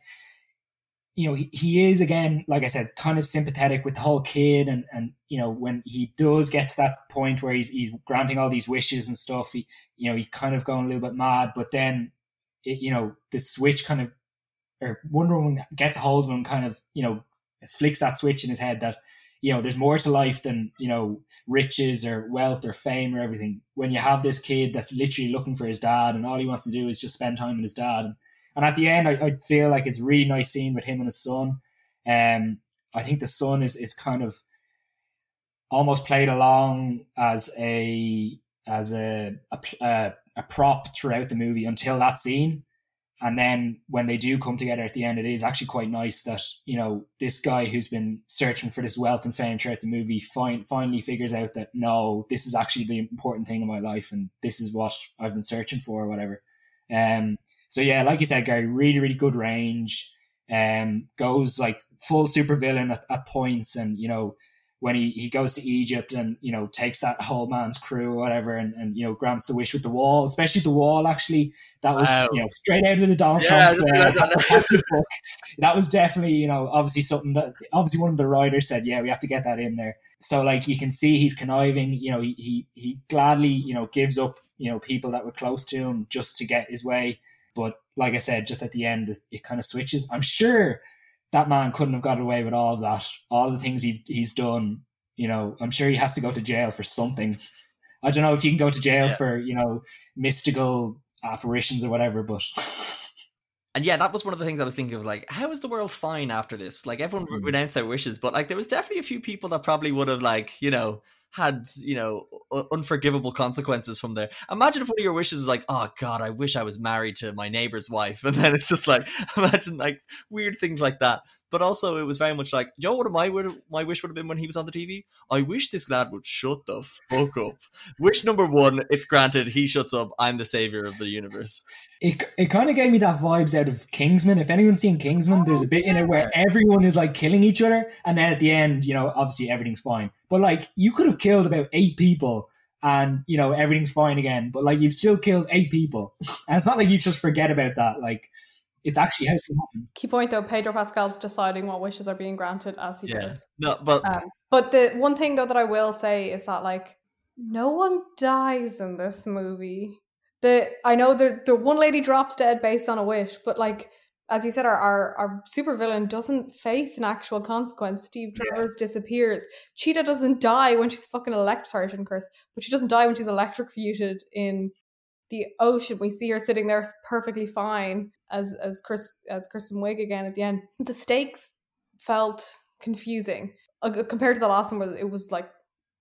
you know, he, he is again, like I said, kind of sympathetic with the whole kid. And, and, you know, when he does get to that point where he's, he's granting all these wishes and stuff, he, you know, he's kind of going a little bit mad, but then, it, you know, the switch kind of, or Wonder Woman gets a hold of him, kind of, you know, flicks that switch in his head that, you know, there's more to life than, you know, riches or wealth or fame or everything. When you have this kid that's literally looking for his dad and all he wants to do is just spend time with his dad. And, and at the end, I, I feel like it's a really nice scene with him and his son. Um, I think the son is, is kind of almost played along as a, as a, a, a a prop throughout the movie until that scene. And then when they do come together at the end, it is actually quite nice that, you know, this guy who's been searching for this wealth and fame throughout the movie fin- finally figures out that no, this is actually the important thing in my life and this is what I've been searching for or whatever. Um, so yeah, like you said, Gary, really, really good range. Um, goes like full super villain at, at points and, you know, when he, he goes to Egypt and you know takes that whole man's crew or whatever and, and you know grants the wish with the wall, especially the wall. Actually, that was Wow. you know straight out of the Donald Yeah, Trump uh, tactic book. That was definitely you know obviously something that obviously one of the writers said, yeah, we have to get that in there. So like you can see he's conniving. You know he he, he gladly you know gives up you know people that were close to him just to get his way. But like I said, just at the end, it kind of switches. I'm sure that man couldn't have got away with all of that, all the things he, he's done. You know, I'm sure he has to go to jail for something. I don't know if you can go to jail Yeah. for, you know, mystical apparitions or whatever, but And yeah, that was one of the things I was thinking of. Like, how is the world fine after this? Like, everyone Mm. renounced their wishes, but like, there was definitely a few people that probably would have, like, you know, had you know unforgivable consequences from there. Imagine if one of your wishes was like, "Oh God, I wish I was married to my neighbor's wife," and then it's just like, imagine like weird things like that. But also, it was very much like, know, what my my wish would have been when he was on the TV. I wish this lad would shut the fuck up. Wish number one, it's granted. He shuts up. I'm the savior of the universe. It, it kind of gave me that vibes out of Kingsman. If anyone's seen Kingsman, there's a bit in it where everyone is like killing each other, and then at the end, you know, obviously everything's fine. But like, you could have killed about eight people, and you know everything's fine again. But like, you've still killed eight people, and it's not like you just forget about that. Like, it's actually has to happen. Key point though, Pedro Pascal's deciding what wishes are being granted as he Yeah. does. No, but Um, but the one thing though that I will say is that like no one dies in this movie. The I know the the one lady drops dead based on a wish, but like as you said, our our, our supervillain doesn't face an actual consequence. Steve Trevor disappears. Cheetah doesn't die when she's fucking elect sorry, I curse, but she doesn't die when she's electrocuted in the ocean. We see her sitting there perfectly fine as as Chris as Kristen Wiig again at the end. The stakes felt confusing uh, compared to the last one where it was like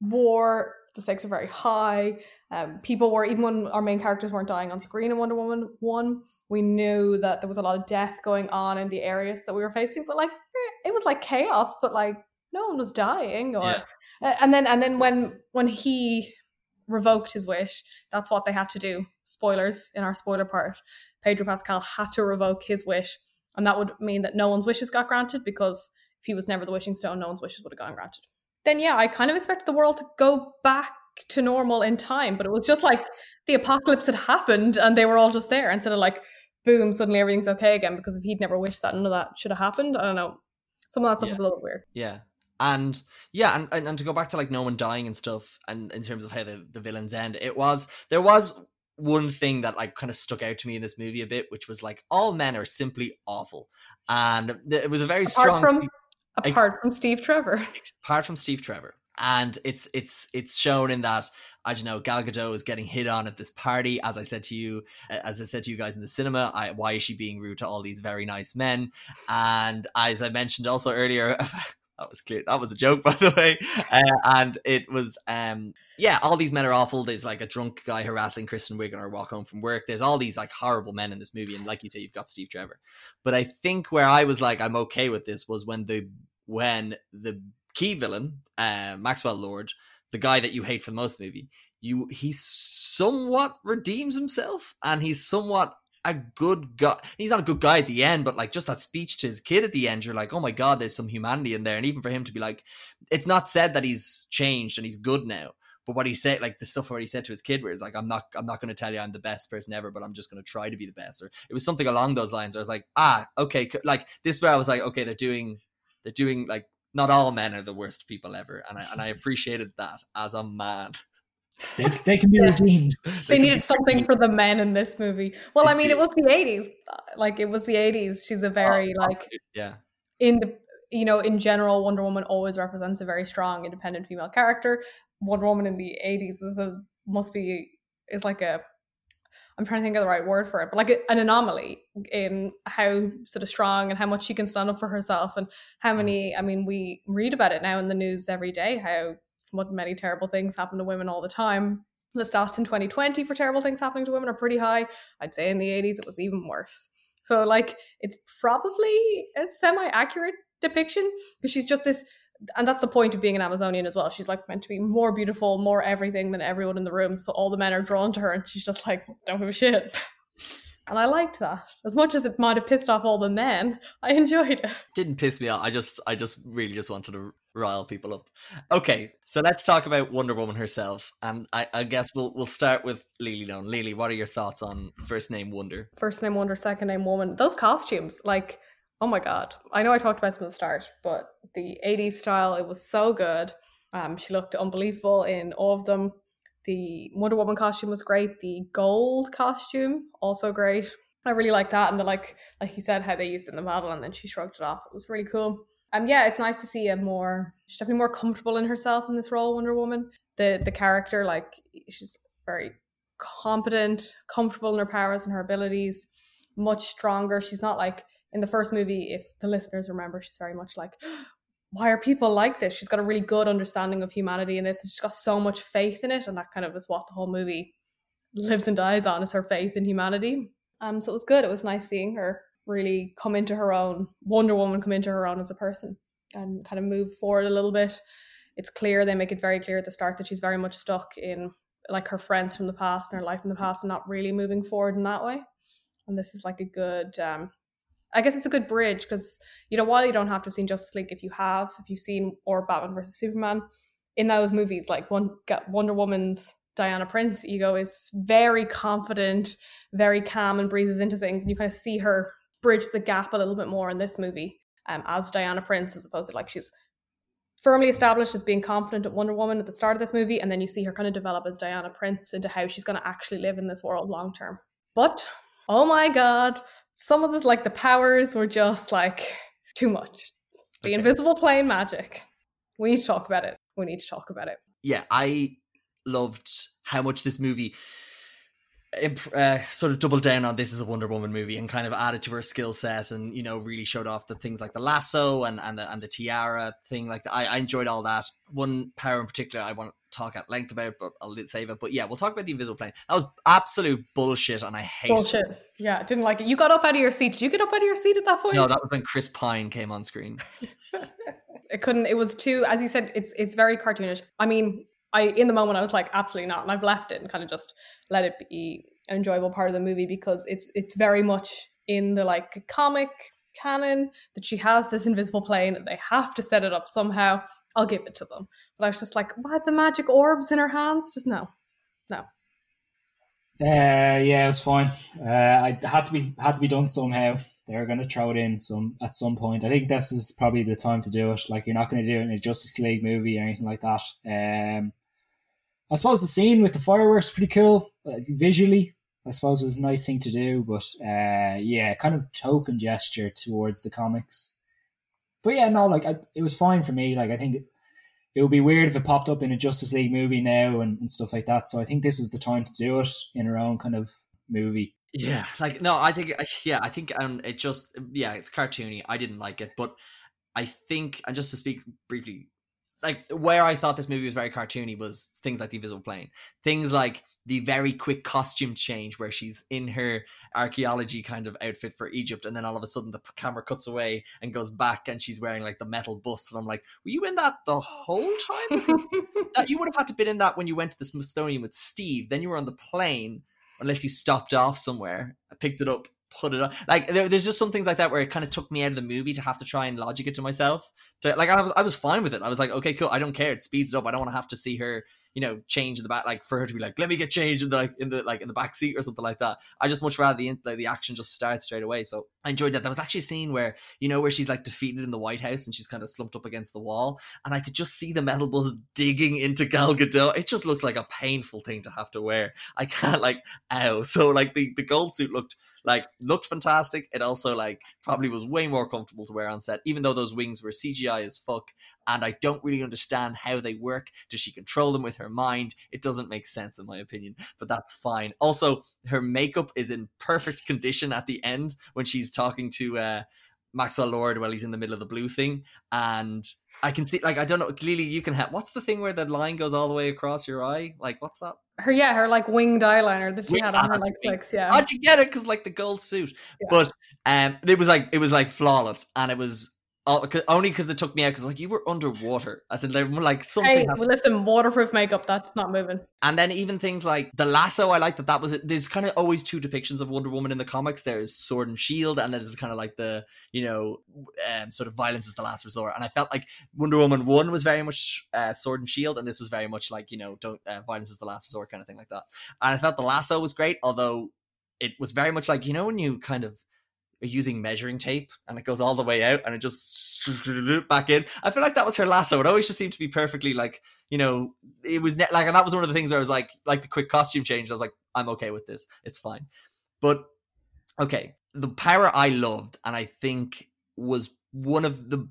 war the stakes were very high um, people were even when our main characters weren't dying on screen in wonder woman 1 we knew that there was a lot of death going on in the areas that we were facing but like eh, it was like chaos but like no one was dying or Yeah. Uh, and then and then when when he revoked his wish. That's what they had to do. Spoilers in our spoiler part. Pedro Pascal had to revoke his wish, and that would mean that no one's wishes got granted because if he was never the wishing stone, no one's wishes would have gotten granted. Then yeah, I kind of expected the world to go back to normal in time, but it was just like the apocalypse had happened and they were all just there instead of like boom, suddenly everything's okay again because if he'd never wished that none of that should have happened. I don't know. Some of that stuff Yeah. was a little weird. Yeah. And yeah, and, and, and to go back to like no one dying and stuff, and in terms of how the, the villains end, it was there was one thing that like kind of stuck out to me in this movie a bit, which was like all men are simply awful, and it was a very Apart strong from apart from Steve Trevor. apart from Steve Trevor, and it's it's it's shown in that I don't know Gal Gadot is getting hit on at this party. As I said to you, as I said to you guys in the cinema, I, why is she being rude to all these very nice men? And as I mentioned also earlier. That was clear. That was a joke, by the way. Uh, and it was, um, yeah, all these men are awful. There's like a drunk guy harassing Kristen Wiig on her walk home from work. There's all these like horrible men in this movie, and like you say, you've got Steve Trevor. But I think where I was like, I'm okay with this was when the when the key villain, uh, Maxwell Lord, the guy that you hate for the most of the movie, you he somewhat redeems himself, and he's somewhat a good guy. He's not a good guy at the end, but like just that speech to his kid at the end, you're like, oh my god, there's some humanity in there. And even for him to be like, it's not said that he's changed and he's good now. But what he said, like the stuff where he said to his kid, where he's like, "I'm not, I'm not going to tell you I'm the best person ever, but I'm just going to try to be the best." Or it was something along those lines. Where I was like, "Ah, okay." Like this, where I was like, "Okay, they're doing, they're doing like not all men are the worst people ever," and I and I appreciated that as a man. They, they can be Yeah. redeemed. They can needed be- something for the men in this movie. Well, They I mean, it was the eighties. Like it was the eighties. She's a very Oh, like yeah, in the you know in general wonder woman always represents a very strong independent female character wonder woman in the 80s is a must be is like a i'm trying to think of the right word for it but like a, an anomaly in how sort of strong and how much she can stand up for herself and how mm. many i mean we read about it now in the news every day how what many terrible things happen to women all the time the stats in 2020 for terrible things happening to women are pretty high i'd say in the 80s it was even worse so like it's probably a semi-accurate depiction because she's just this and that's the point of being an Amazonian as well. She's like meant to be more beautiful, more everything than everyone in the room. So all the men are drawn to her and she's just like, don't give a shit. And I liked that. As much as it might have pissed off all the men, I enjoyed it. didn't piss me off. I just, I just really just wanted to rile people up. Okay, so let's talk about Wonder Woman herself, and I, I guess we'll we'll start with Lily Lone. Lily, what are your thoughts on first name Wonder? First name Wonder, second name Woman. Those costumes, like, oh my god. I know I talked about it at the start, but the 80s style, it was so good. Um, she looked unbelievable in all of them. The Wonder Woman costume was great. The gold costume, also great. I really like that. And the like, like you said, how they used it in the battle and then she shrugged it off. It was really cool. Um, yeah, it's nice to see a more, she's definitely more comfortable in herself in this role, Wonder Woman. The the character, like, she's very competent, comfortable in her powers and her abilities, much stronger. She's not like in the first movie, if the listeners remember, she's very much like, why are people like this? She's got a really good understanding of humanity in this, and she's got so much faith in it, and that kind of is what the whole movie lives and dies on is her faith in humanity. Um, so it was good. It was nice seeing her really come into her own, Wonder Woman come into her own as a person and kind of move forward a little bit. It's clear they make it very clear at the start that she's very much stuck in like her friends from the past and her life in the past and not really moving forward in that way. And this is like a good um I guess it's a good bridge because you know while you don't have to have seen Justice League, if you have, if you've seen or Batman versus Superman, in those movies, like one Wonder Woman's Diana Prince ego is very confident, very calm, and breezes into things, and you kind of see her bridge the gap a little bit more in this movie um, as Diana Prince, as opposed to like she's firmly established as being confident at Wonder Woman at the start of this movie, and then you see her kind of develop as Diana Prince into how she's going to actually live in this world long term. But oh my god, some of the like the powers were just like too much. The Okay. invisible plane magic. We need to talk about it. We need to talk about it. Yeah, I loved how much this movie uh, sort of doubled down on this is a Wonder Woman movie and kind of added to her skill set and you know really showed off the things like the lasso and and the, and the tiara thing like. I, I enjoyed all that. One power in particular I want to talk at length about, but I'll save it. But yeah, we'll talk about the invisible plane. That was absolute bullshit, and I hate it. Bullshit. Yeah, didn't like it. You got up out of your seat. Did you get up out of your seat at that point? No, that was when Chris Pine came on screen. it couldn't. It was too, as you said, it's it's very cartoonish. I mean, I in the moment I was like, absolutely not, and I've left it and kind of just let it be an enjoyable part of the movie because it's it's very much in the like comic canon that she has this invisible plane and they have to set it up somehow. I'll give it to them. But I was just like, what the magic orbs in her hands? Just no. No. Uh, yeah, it was fine. Uh, I had to be had to be done somehow. They're going to throw it in some at some point. I think this is probably the time to do it. Like you're not going to do it in a Justice League movie or anything like that. Um, I suppose the scene with the fireworks pretty cool visually. I suppose it was a nice thing to do, but uh, yeah, kind of token gesture towards the comics. But yeah, no, like I, it was fine for me. Like I think it, it would be weird if it popped up in a Justice League movie now and, and stuff like that. So I think this is the time to do it in her own kind of movie. Yeah, like no, I think yeah, I think um, it just yeah, it's cartoony. I didn't like it, but I think and just to speak briefly like where I thought this movie was very cartoony was things like the invisible plane, things like the very quick costume change where she's in her archaeology kind of outfit for Egypt, and then all of a sudden the camera cuts away and goes back, and she's wearing like the metal bust, and I'm like, were you in that the whole time? that you would have had to been in that when you went to the Smithsonian with Steve. Then you were on the plane, unless you stopped off somewhere, picked it up, put it on. Like there, there's just some things like that where it kind of took me out of the movie to have to try and logic it to myself. To like I was I was fine with it. I was like, okay, cool. I don't care. It speeds it up. I don't want to have to see her, you know, change in the back. Like for her to be like, let me get changed in the like in the like in the back seat or something like that. I just much rather the the, the action just starts straight away. So I enjoyed that. There was actually a scene where you know where she's like defeated in the White House and she's kind of slumped up against the wall, and I could just see the metal buzz digging into Gal Gadot. It just looks like a painful thing to have to wear. I can't like ow. So like the the gold suit looked like looked fantastic. It also like probably was way more comfortable to wear on set, even though those wings were CGI as fuck. And I don't really understand how they work. Does she control them with her mind? It doesn't make sense in my opinion, but that's fine. Also, her makeup is in perfect condition at the end when she's talking to uh, Maxwell Lord while he's in the middle of the blue thing, and I can see like I don't know. Clearly, you can have. What's the thing where the line goes all the way across your eye? Like, what's that? Her yeah, her like winged eyeliner that she had on her like flicks. Yeah, how'd you get it? Because like the gold suit, yeah. but um, it was like it was like flawless, and it was Oh, only because it took me out because like you were underwater. I said they're like something. Hey, well, listen, waterproof makeup that's not moving. And then even things like the lasso, I like that. That was it. There's kind of always two depictions of Wonder Woman in the comics. There's sword and shield, and then there's kind of like the you know um, sort of violence is the last resort. And I felt like Wonder Woman one was very much uh, sword and shield, and this was very much like you know don't uh, violence is the last resort kind of thing like that. And I felt the lasso was great, although it was very much like you know when you kind of using measuring tape and it goes all the way out and it just back in. I feel like that was her lasso. It always just seemed to be perfectly like, you know, it was ne- like, and that was one of the things where I was like, like the quick costume change. I was like, I'm okay with this. It's fine. But okay, the power I loved and I think was one of the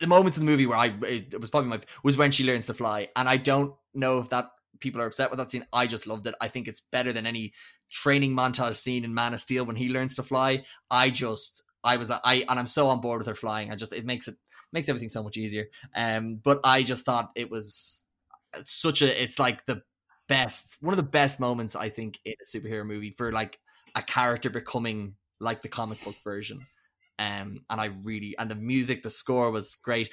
the moments in the movie where I it was probably my was when she learns to fly, and I don't know if that people are upset with that scene. I just loved it. I think it's better than any training montage scene in Man of Steel when he learns to fly. I just I was I and I'm so on board with her flying. I just it makes it makes everything so much easier. Um, but I just thought it was such a it's like the best one of the best moments I think in a superhero movie for like a character becoming like the comic book version. Um, and I really and the music, the score was great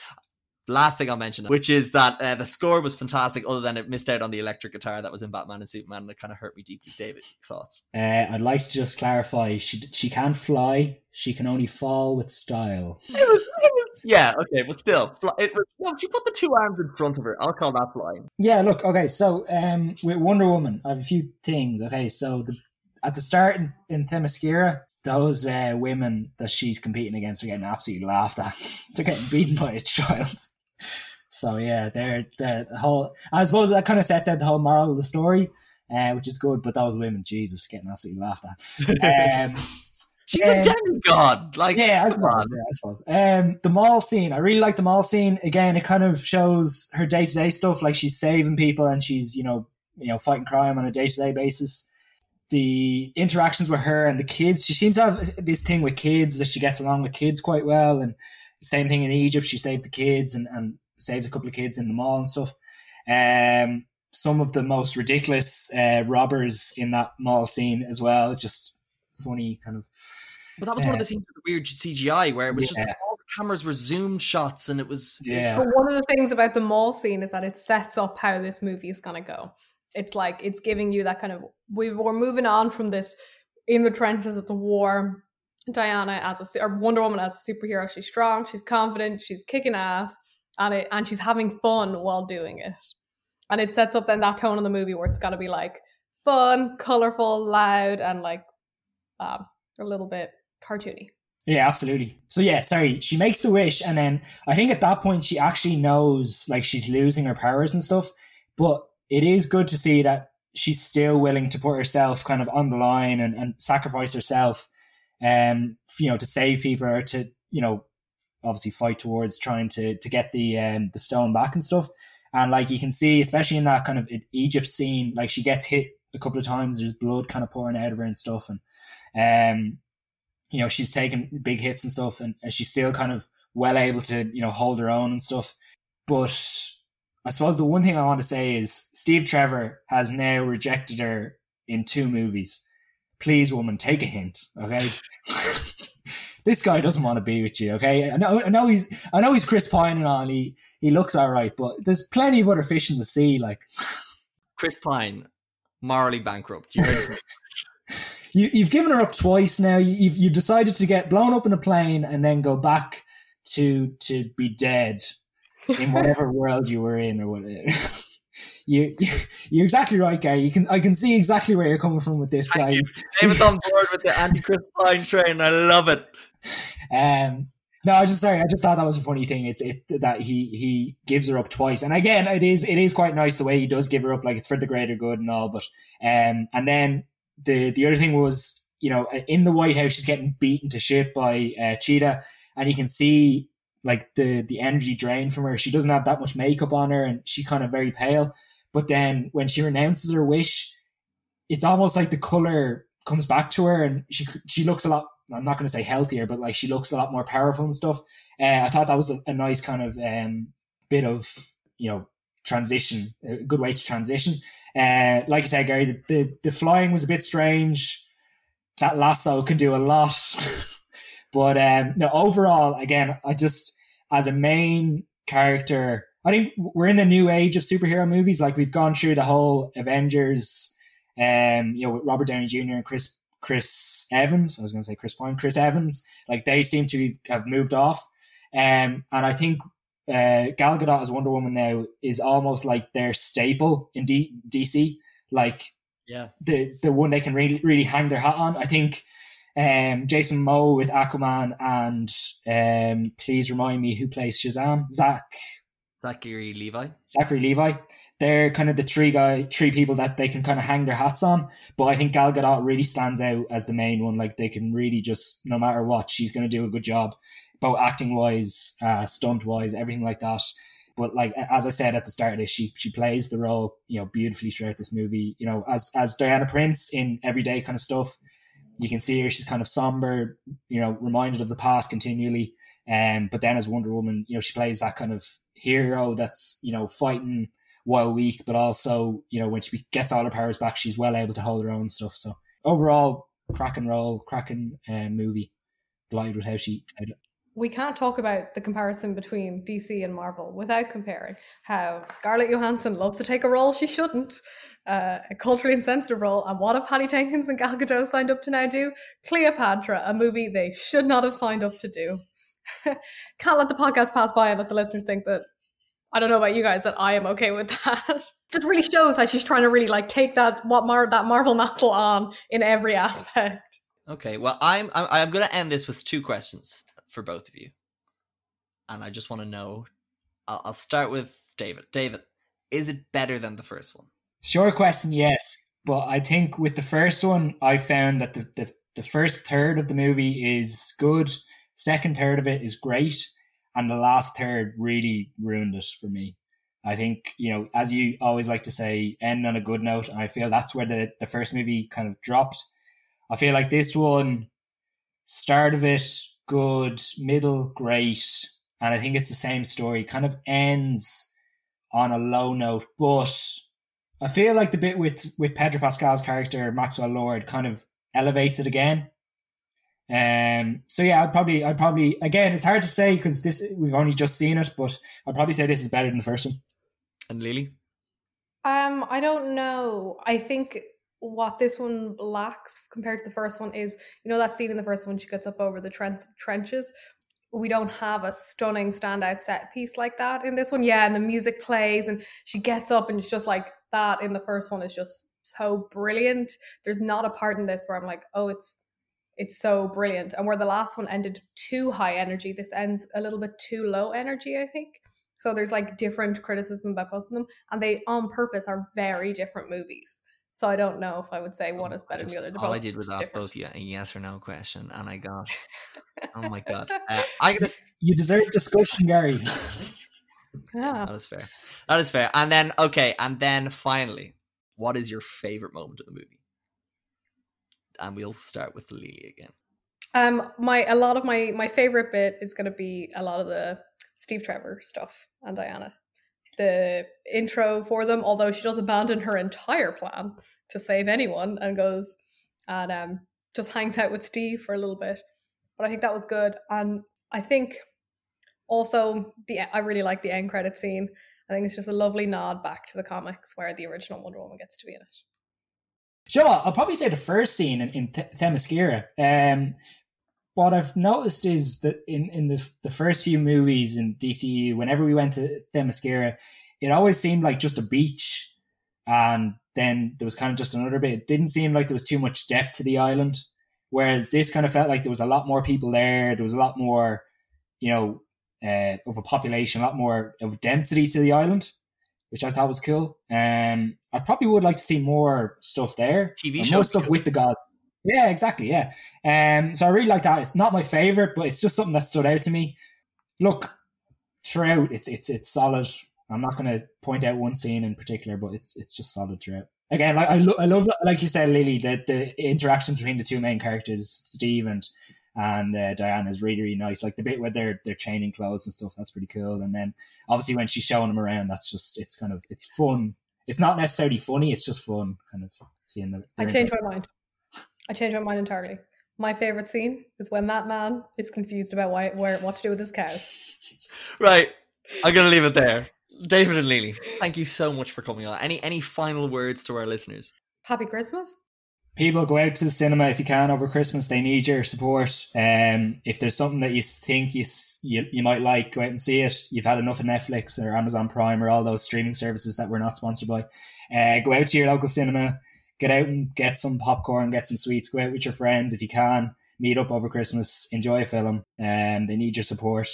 last thing I'll mention, which is that uh, the score was fantastic, other than it missed out on the electric guitar that was in Batman and Superman, and it kind of hurt me deeply. David, thoughts? Uh, I'd like to just clarify: she she can't fly; she can only fall with style. It was, it was, yeah, okay, but still, fly, it was, well, she put the two arms in front of her. I'll call that flying. Yeah, look, okay, so um, with Wonder Woman, I have a few things. Okay, so the at the start in, in Themyscira, those uh, women that she's competing against are getting absolutely laughed at. they're getting beaten by a child. So yeah, they're, they're the whole. I suppose that kind of sets out the whole moral of the story, uh, which is good. But those women, Jesus, getting absolutely laughed at. Um, She's um, a demigod. Like, yeah, I suppose. Yeah, I suppose. Um, the mall scene, I really like the mall scene. Again, it kind of shows her day to day stuff, like she's saving people and she's you know you know fighting crime on a day to day basis the interactions with her and the kids. She seems to have this thing with kids that she gets along with kids quite well. And same thing in Egypt. She saved the kids and, and saves a couple of kids in the mall and stuff. Um, some of the most ridiculous uh, robbers in that mall scene as well. Just funny kind of. But that was uh, one of the uh, scenes with the weird CGI where it was yeah. just all the cameras were zoomed shots, and it was Yeah. But one of the things about the mall scene is that it sets up how this movie is going to go. It's like it's giving you that kind of we we're moving on from this in the trenches of the war. Diana as a or Wonder Woman as a superhero, she's strong, she's confident, she's kicking ass, and it and she's having fun while doing it. And it sets up then that tone in the movie where it's got to be like fun, colorful, loud, and like um, a little bit cartoony. Yeah, absolutely. So yeah, sorry, she makes the wish, and then I think at that point she actually knows like she's losing her powers and stuff. But it is good to see that she's still willing to put herself kind of on the line and, and sacrifice herself, um, you know, to save people or to you know, obviously fight towards trying to to get the um the stone back and stuff. And like you can see, especially in that kind of Egypt scene, like she gets hit a couple of times. There's blood kind of pouring out of her and stuff, and um you know, she's taking big hits and stuff, and, and she's still kind of well able to, you know, hold her own and stuff. But I suppose the one thing I want to say is Steve Trevor has now rejected her in two movies. Please, woman, take a hint, okay? this guy doesn't want to be with you, okay? I know, I know he's, I know he's Chris Pine and all. He he looks all right, but there's plenty of other fish in the sea. Like Chris Pine, morally bankrupt. You you, you've given her up twice now. You- You've you decided to get blown up in a plane and then go back to to be dead in whatever world you were in or whatever. you you're exactly right, Gary. You can I can see exactly where you're coming from with this guy. David's on board with the anti-Chris Pine train. I love it. Um, no, I just sorry. I just thought that was a funny thing. It's it that he he gives her up twice, and again, it is it is quite nice the way he does give her up. Like it's for the greater good and all. But um, and then the the other thing was, you know, in the White House, she's getting beaten to shit by uh, Cheetah, and you can see like the the energy drain from her. She doesn't have that much makeup on her, and she kind of very pale. But then when she renounces her wish, it's almost like the color comes back to her, and she she looks a lot. I'm not going to say healthier, but like she looks a lot more powerful and stuff. Uh, I thought that was a, a nice kind of um, bit of you know transition, a good way to transition. Uh, like I said, Gary, the, the the flying was a bit strange. That lasso can do a lot, but um, no. Overall, again, I just as a main character, I think we're in a new age of superhero movies. Like we've gone through the whole Avengers, um, you know, with Robert Downey Jr. and Chris Chris Evans. I was going to say Chris Pine, Chris Evans. Like they seem to have moved off, um, and I think uh, Gal Gadot as Wonder Woman now is almost like their staple in D- DC. Like Yeah. the the one they can really really hang their hat on. I think um, Jason Momoa with Aquaman and um, please remind me who plays Shazam. Zach Zachary Levi. Zachary Levi. They're kind of the three guy, three people that they can kind of hang their hats on. But I think Gal Gadot really stands out as the main one. Like they can really just, no matter what, she's going to do a good job, both acting wise, uh, stunt wise, everything like that. But like as I said at the start of this, she she plays the role, you know, beautifully throughout this movie. You know, as as Diana Prince in everyday kind of stuff. You can see her; she's kind of somber, you know, reminded of the past continually. Um, but then as Wonder Woman, you know, she plays that kind of hero that's you know fighting while weak, but also you know when she gets all her powers back, she's well able to hold her own stuff. So overall, crack and roll, cracking uh, movie. Delighted with how she. played it. We can't talk about the comparison between DC and Marvel without comparing how Scarlett Johansson loves to take a role she shouldn't, uh, a culturally insensitive role, and what have Patty Jenkins and Gal Gadot signed up to now do? Cleopatra, a movie they should not have signed up to do. can't let the podcast pass by and let the listeners think that I don't know about you guys that I am okay with that. Just really shows how she's trying to really like take that what Mar- that Marvel mantle on in every aspect. Okay, well, I'm I'm, I'm going to end this with two questions for both of you, and I just want to know. I'll, I'll start with David. David, is it better than the first one? Short question, yes. But I think with the first one, I found that the, the, the first third of the movie is good. Second third of it is great. And the last third really ruined it for me. I think, you know, as you always like to say, end on a good note. And I feel that's where the, the first movie kind of dropped. I feel like this one, start of it, good, middle, great. And I think it's the same story, kind of ends on a low note, but I feel like the bit with with Pedro Pascal's character Maxwell Lord kind of elevates it again. Um, so yeah, I'd probably, I'd probably, again, it's hard to say because this we've only just seen it, but I'd probably say this is better than the first one. And Lily, Um, I don't know. I think what this one lacks compared to the first one is, you know, that scene in the first one, she gets up over the tren- trenches. We don't have a stunning standout set piece like that in this one. Yeah, and the music plays and she gets up and it's just like that in the first one is just so brilliant. There's not a part in this where I'm like, oh, it's it's so brilliant. And where the last one ended too high energy, this ends a little bit too low energy, I think. So there's like different criticism about both of them, and they on purpose are very different movies. So I don't know if I would say one is better just- than the other. They're all I did was ask different. both you a yes or no question, and I got. oh my god! Uh, I gotta. You deserve discussion, Gary. Yeah. That is fair. That is fair. And then okay, and then finally, what is your favorite moment of the movie? And we'll start with Lily again. Um, my a lot of my my favorite bit is going to be a lot of the Steve Trevor stuff and Diana. The intro for them, although she does abandon her entire plan to save anyone and goes and um just hangs out with Steve for a little bit. But I think that was good, and I think also the I really like the end credit scene. I think it's just a lovely nod back to the comics where the original Wonder Woman gets to be in it. What? I'll probably say the first scene in, in Th- Themyscira. Um, what I've noticed is that in, in the, the first few movies in DCU, whenever we went to Themyscira, it always seemed like just a beach. And then there was kind of just another bit. It didn't seem like there was too much depth to the island. Whereas this kind of felt like there was a lot more people there. There was a lot more, you know, uh, of a population, a lot more of density to the island, which I thought was cool. Um, I probably would like to see more stuff there. TV show more stuff with the gods. Yeah, exactly. Yeah. Um, so I really like that. It's not my favorite, but it's just something that stood out to me. Look, throughout, it's it's it's solid. I'm not going to point out one scene in particular, but it's it's just solid throughout. Again, like I, lo- I love, like you said, Lily, the the interaction between the two main characters, Steve and and uh, Diana, is really really nice. Like the bit where they're they're chaining clothes and stuff, that's pretty cool. And then obviously when she's showing them around, that's just it's kind of it's fun. It's not necessarily funny. It's just fun, kind of seeing them. I changed my mind. I changed my mind entirely. My favorite scene is when that man is confused about why, where, what to do with his cows. Right. I'm gonna leave it there. David and Lily, thank you so much for coming on. Any any final words to our listeners? Happy Christmas. people go out to the cinema if you can over Christmas. They need your support. Um, if there's something that you think you, you you might like, go out and see it. You've had enough of Netflix or Amazon Prime or all those streaming services that we're not sponsored by. Uh, go out to your local cinema. Get out and get some popcorn, get some sweets. Go out with your friends if you can. Meet up over Christmas. Enjoy a film. Um, they need your support.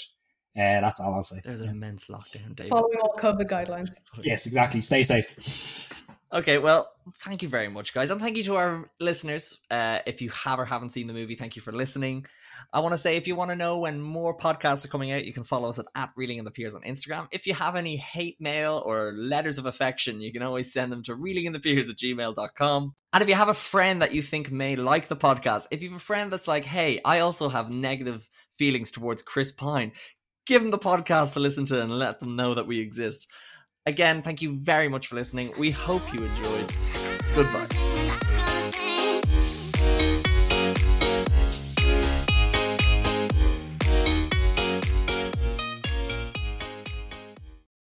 Uh, that's all I'll say. There's an immense lockdown, David. Following all COVID guidelines. Yes, exactly. Stay safe. Okay, well, thank you very much, guys, and thank you to our listeners. Uh, if you have or haven't seen the movie, thank you for listening. I want to say, if you want to know when more podcasts are coming out, you can follow us at, at Reeling in the Piers on Instagram. If you have any hate mail or letters of affection, you can always send them to reelinginthepiers at gmail.com. And if you have a friend that you think may like the podcast, if you have a friend that's like, hey, I also have negative feelings towards Chris Pine, give them the podcast to listen to and let them know that we exist. Again, thank you very much for listening. We hope you enjoyed. Goodbye.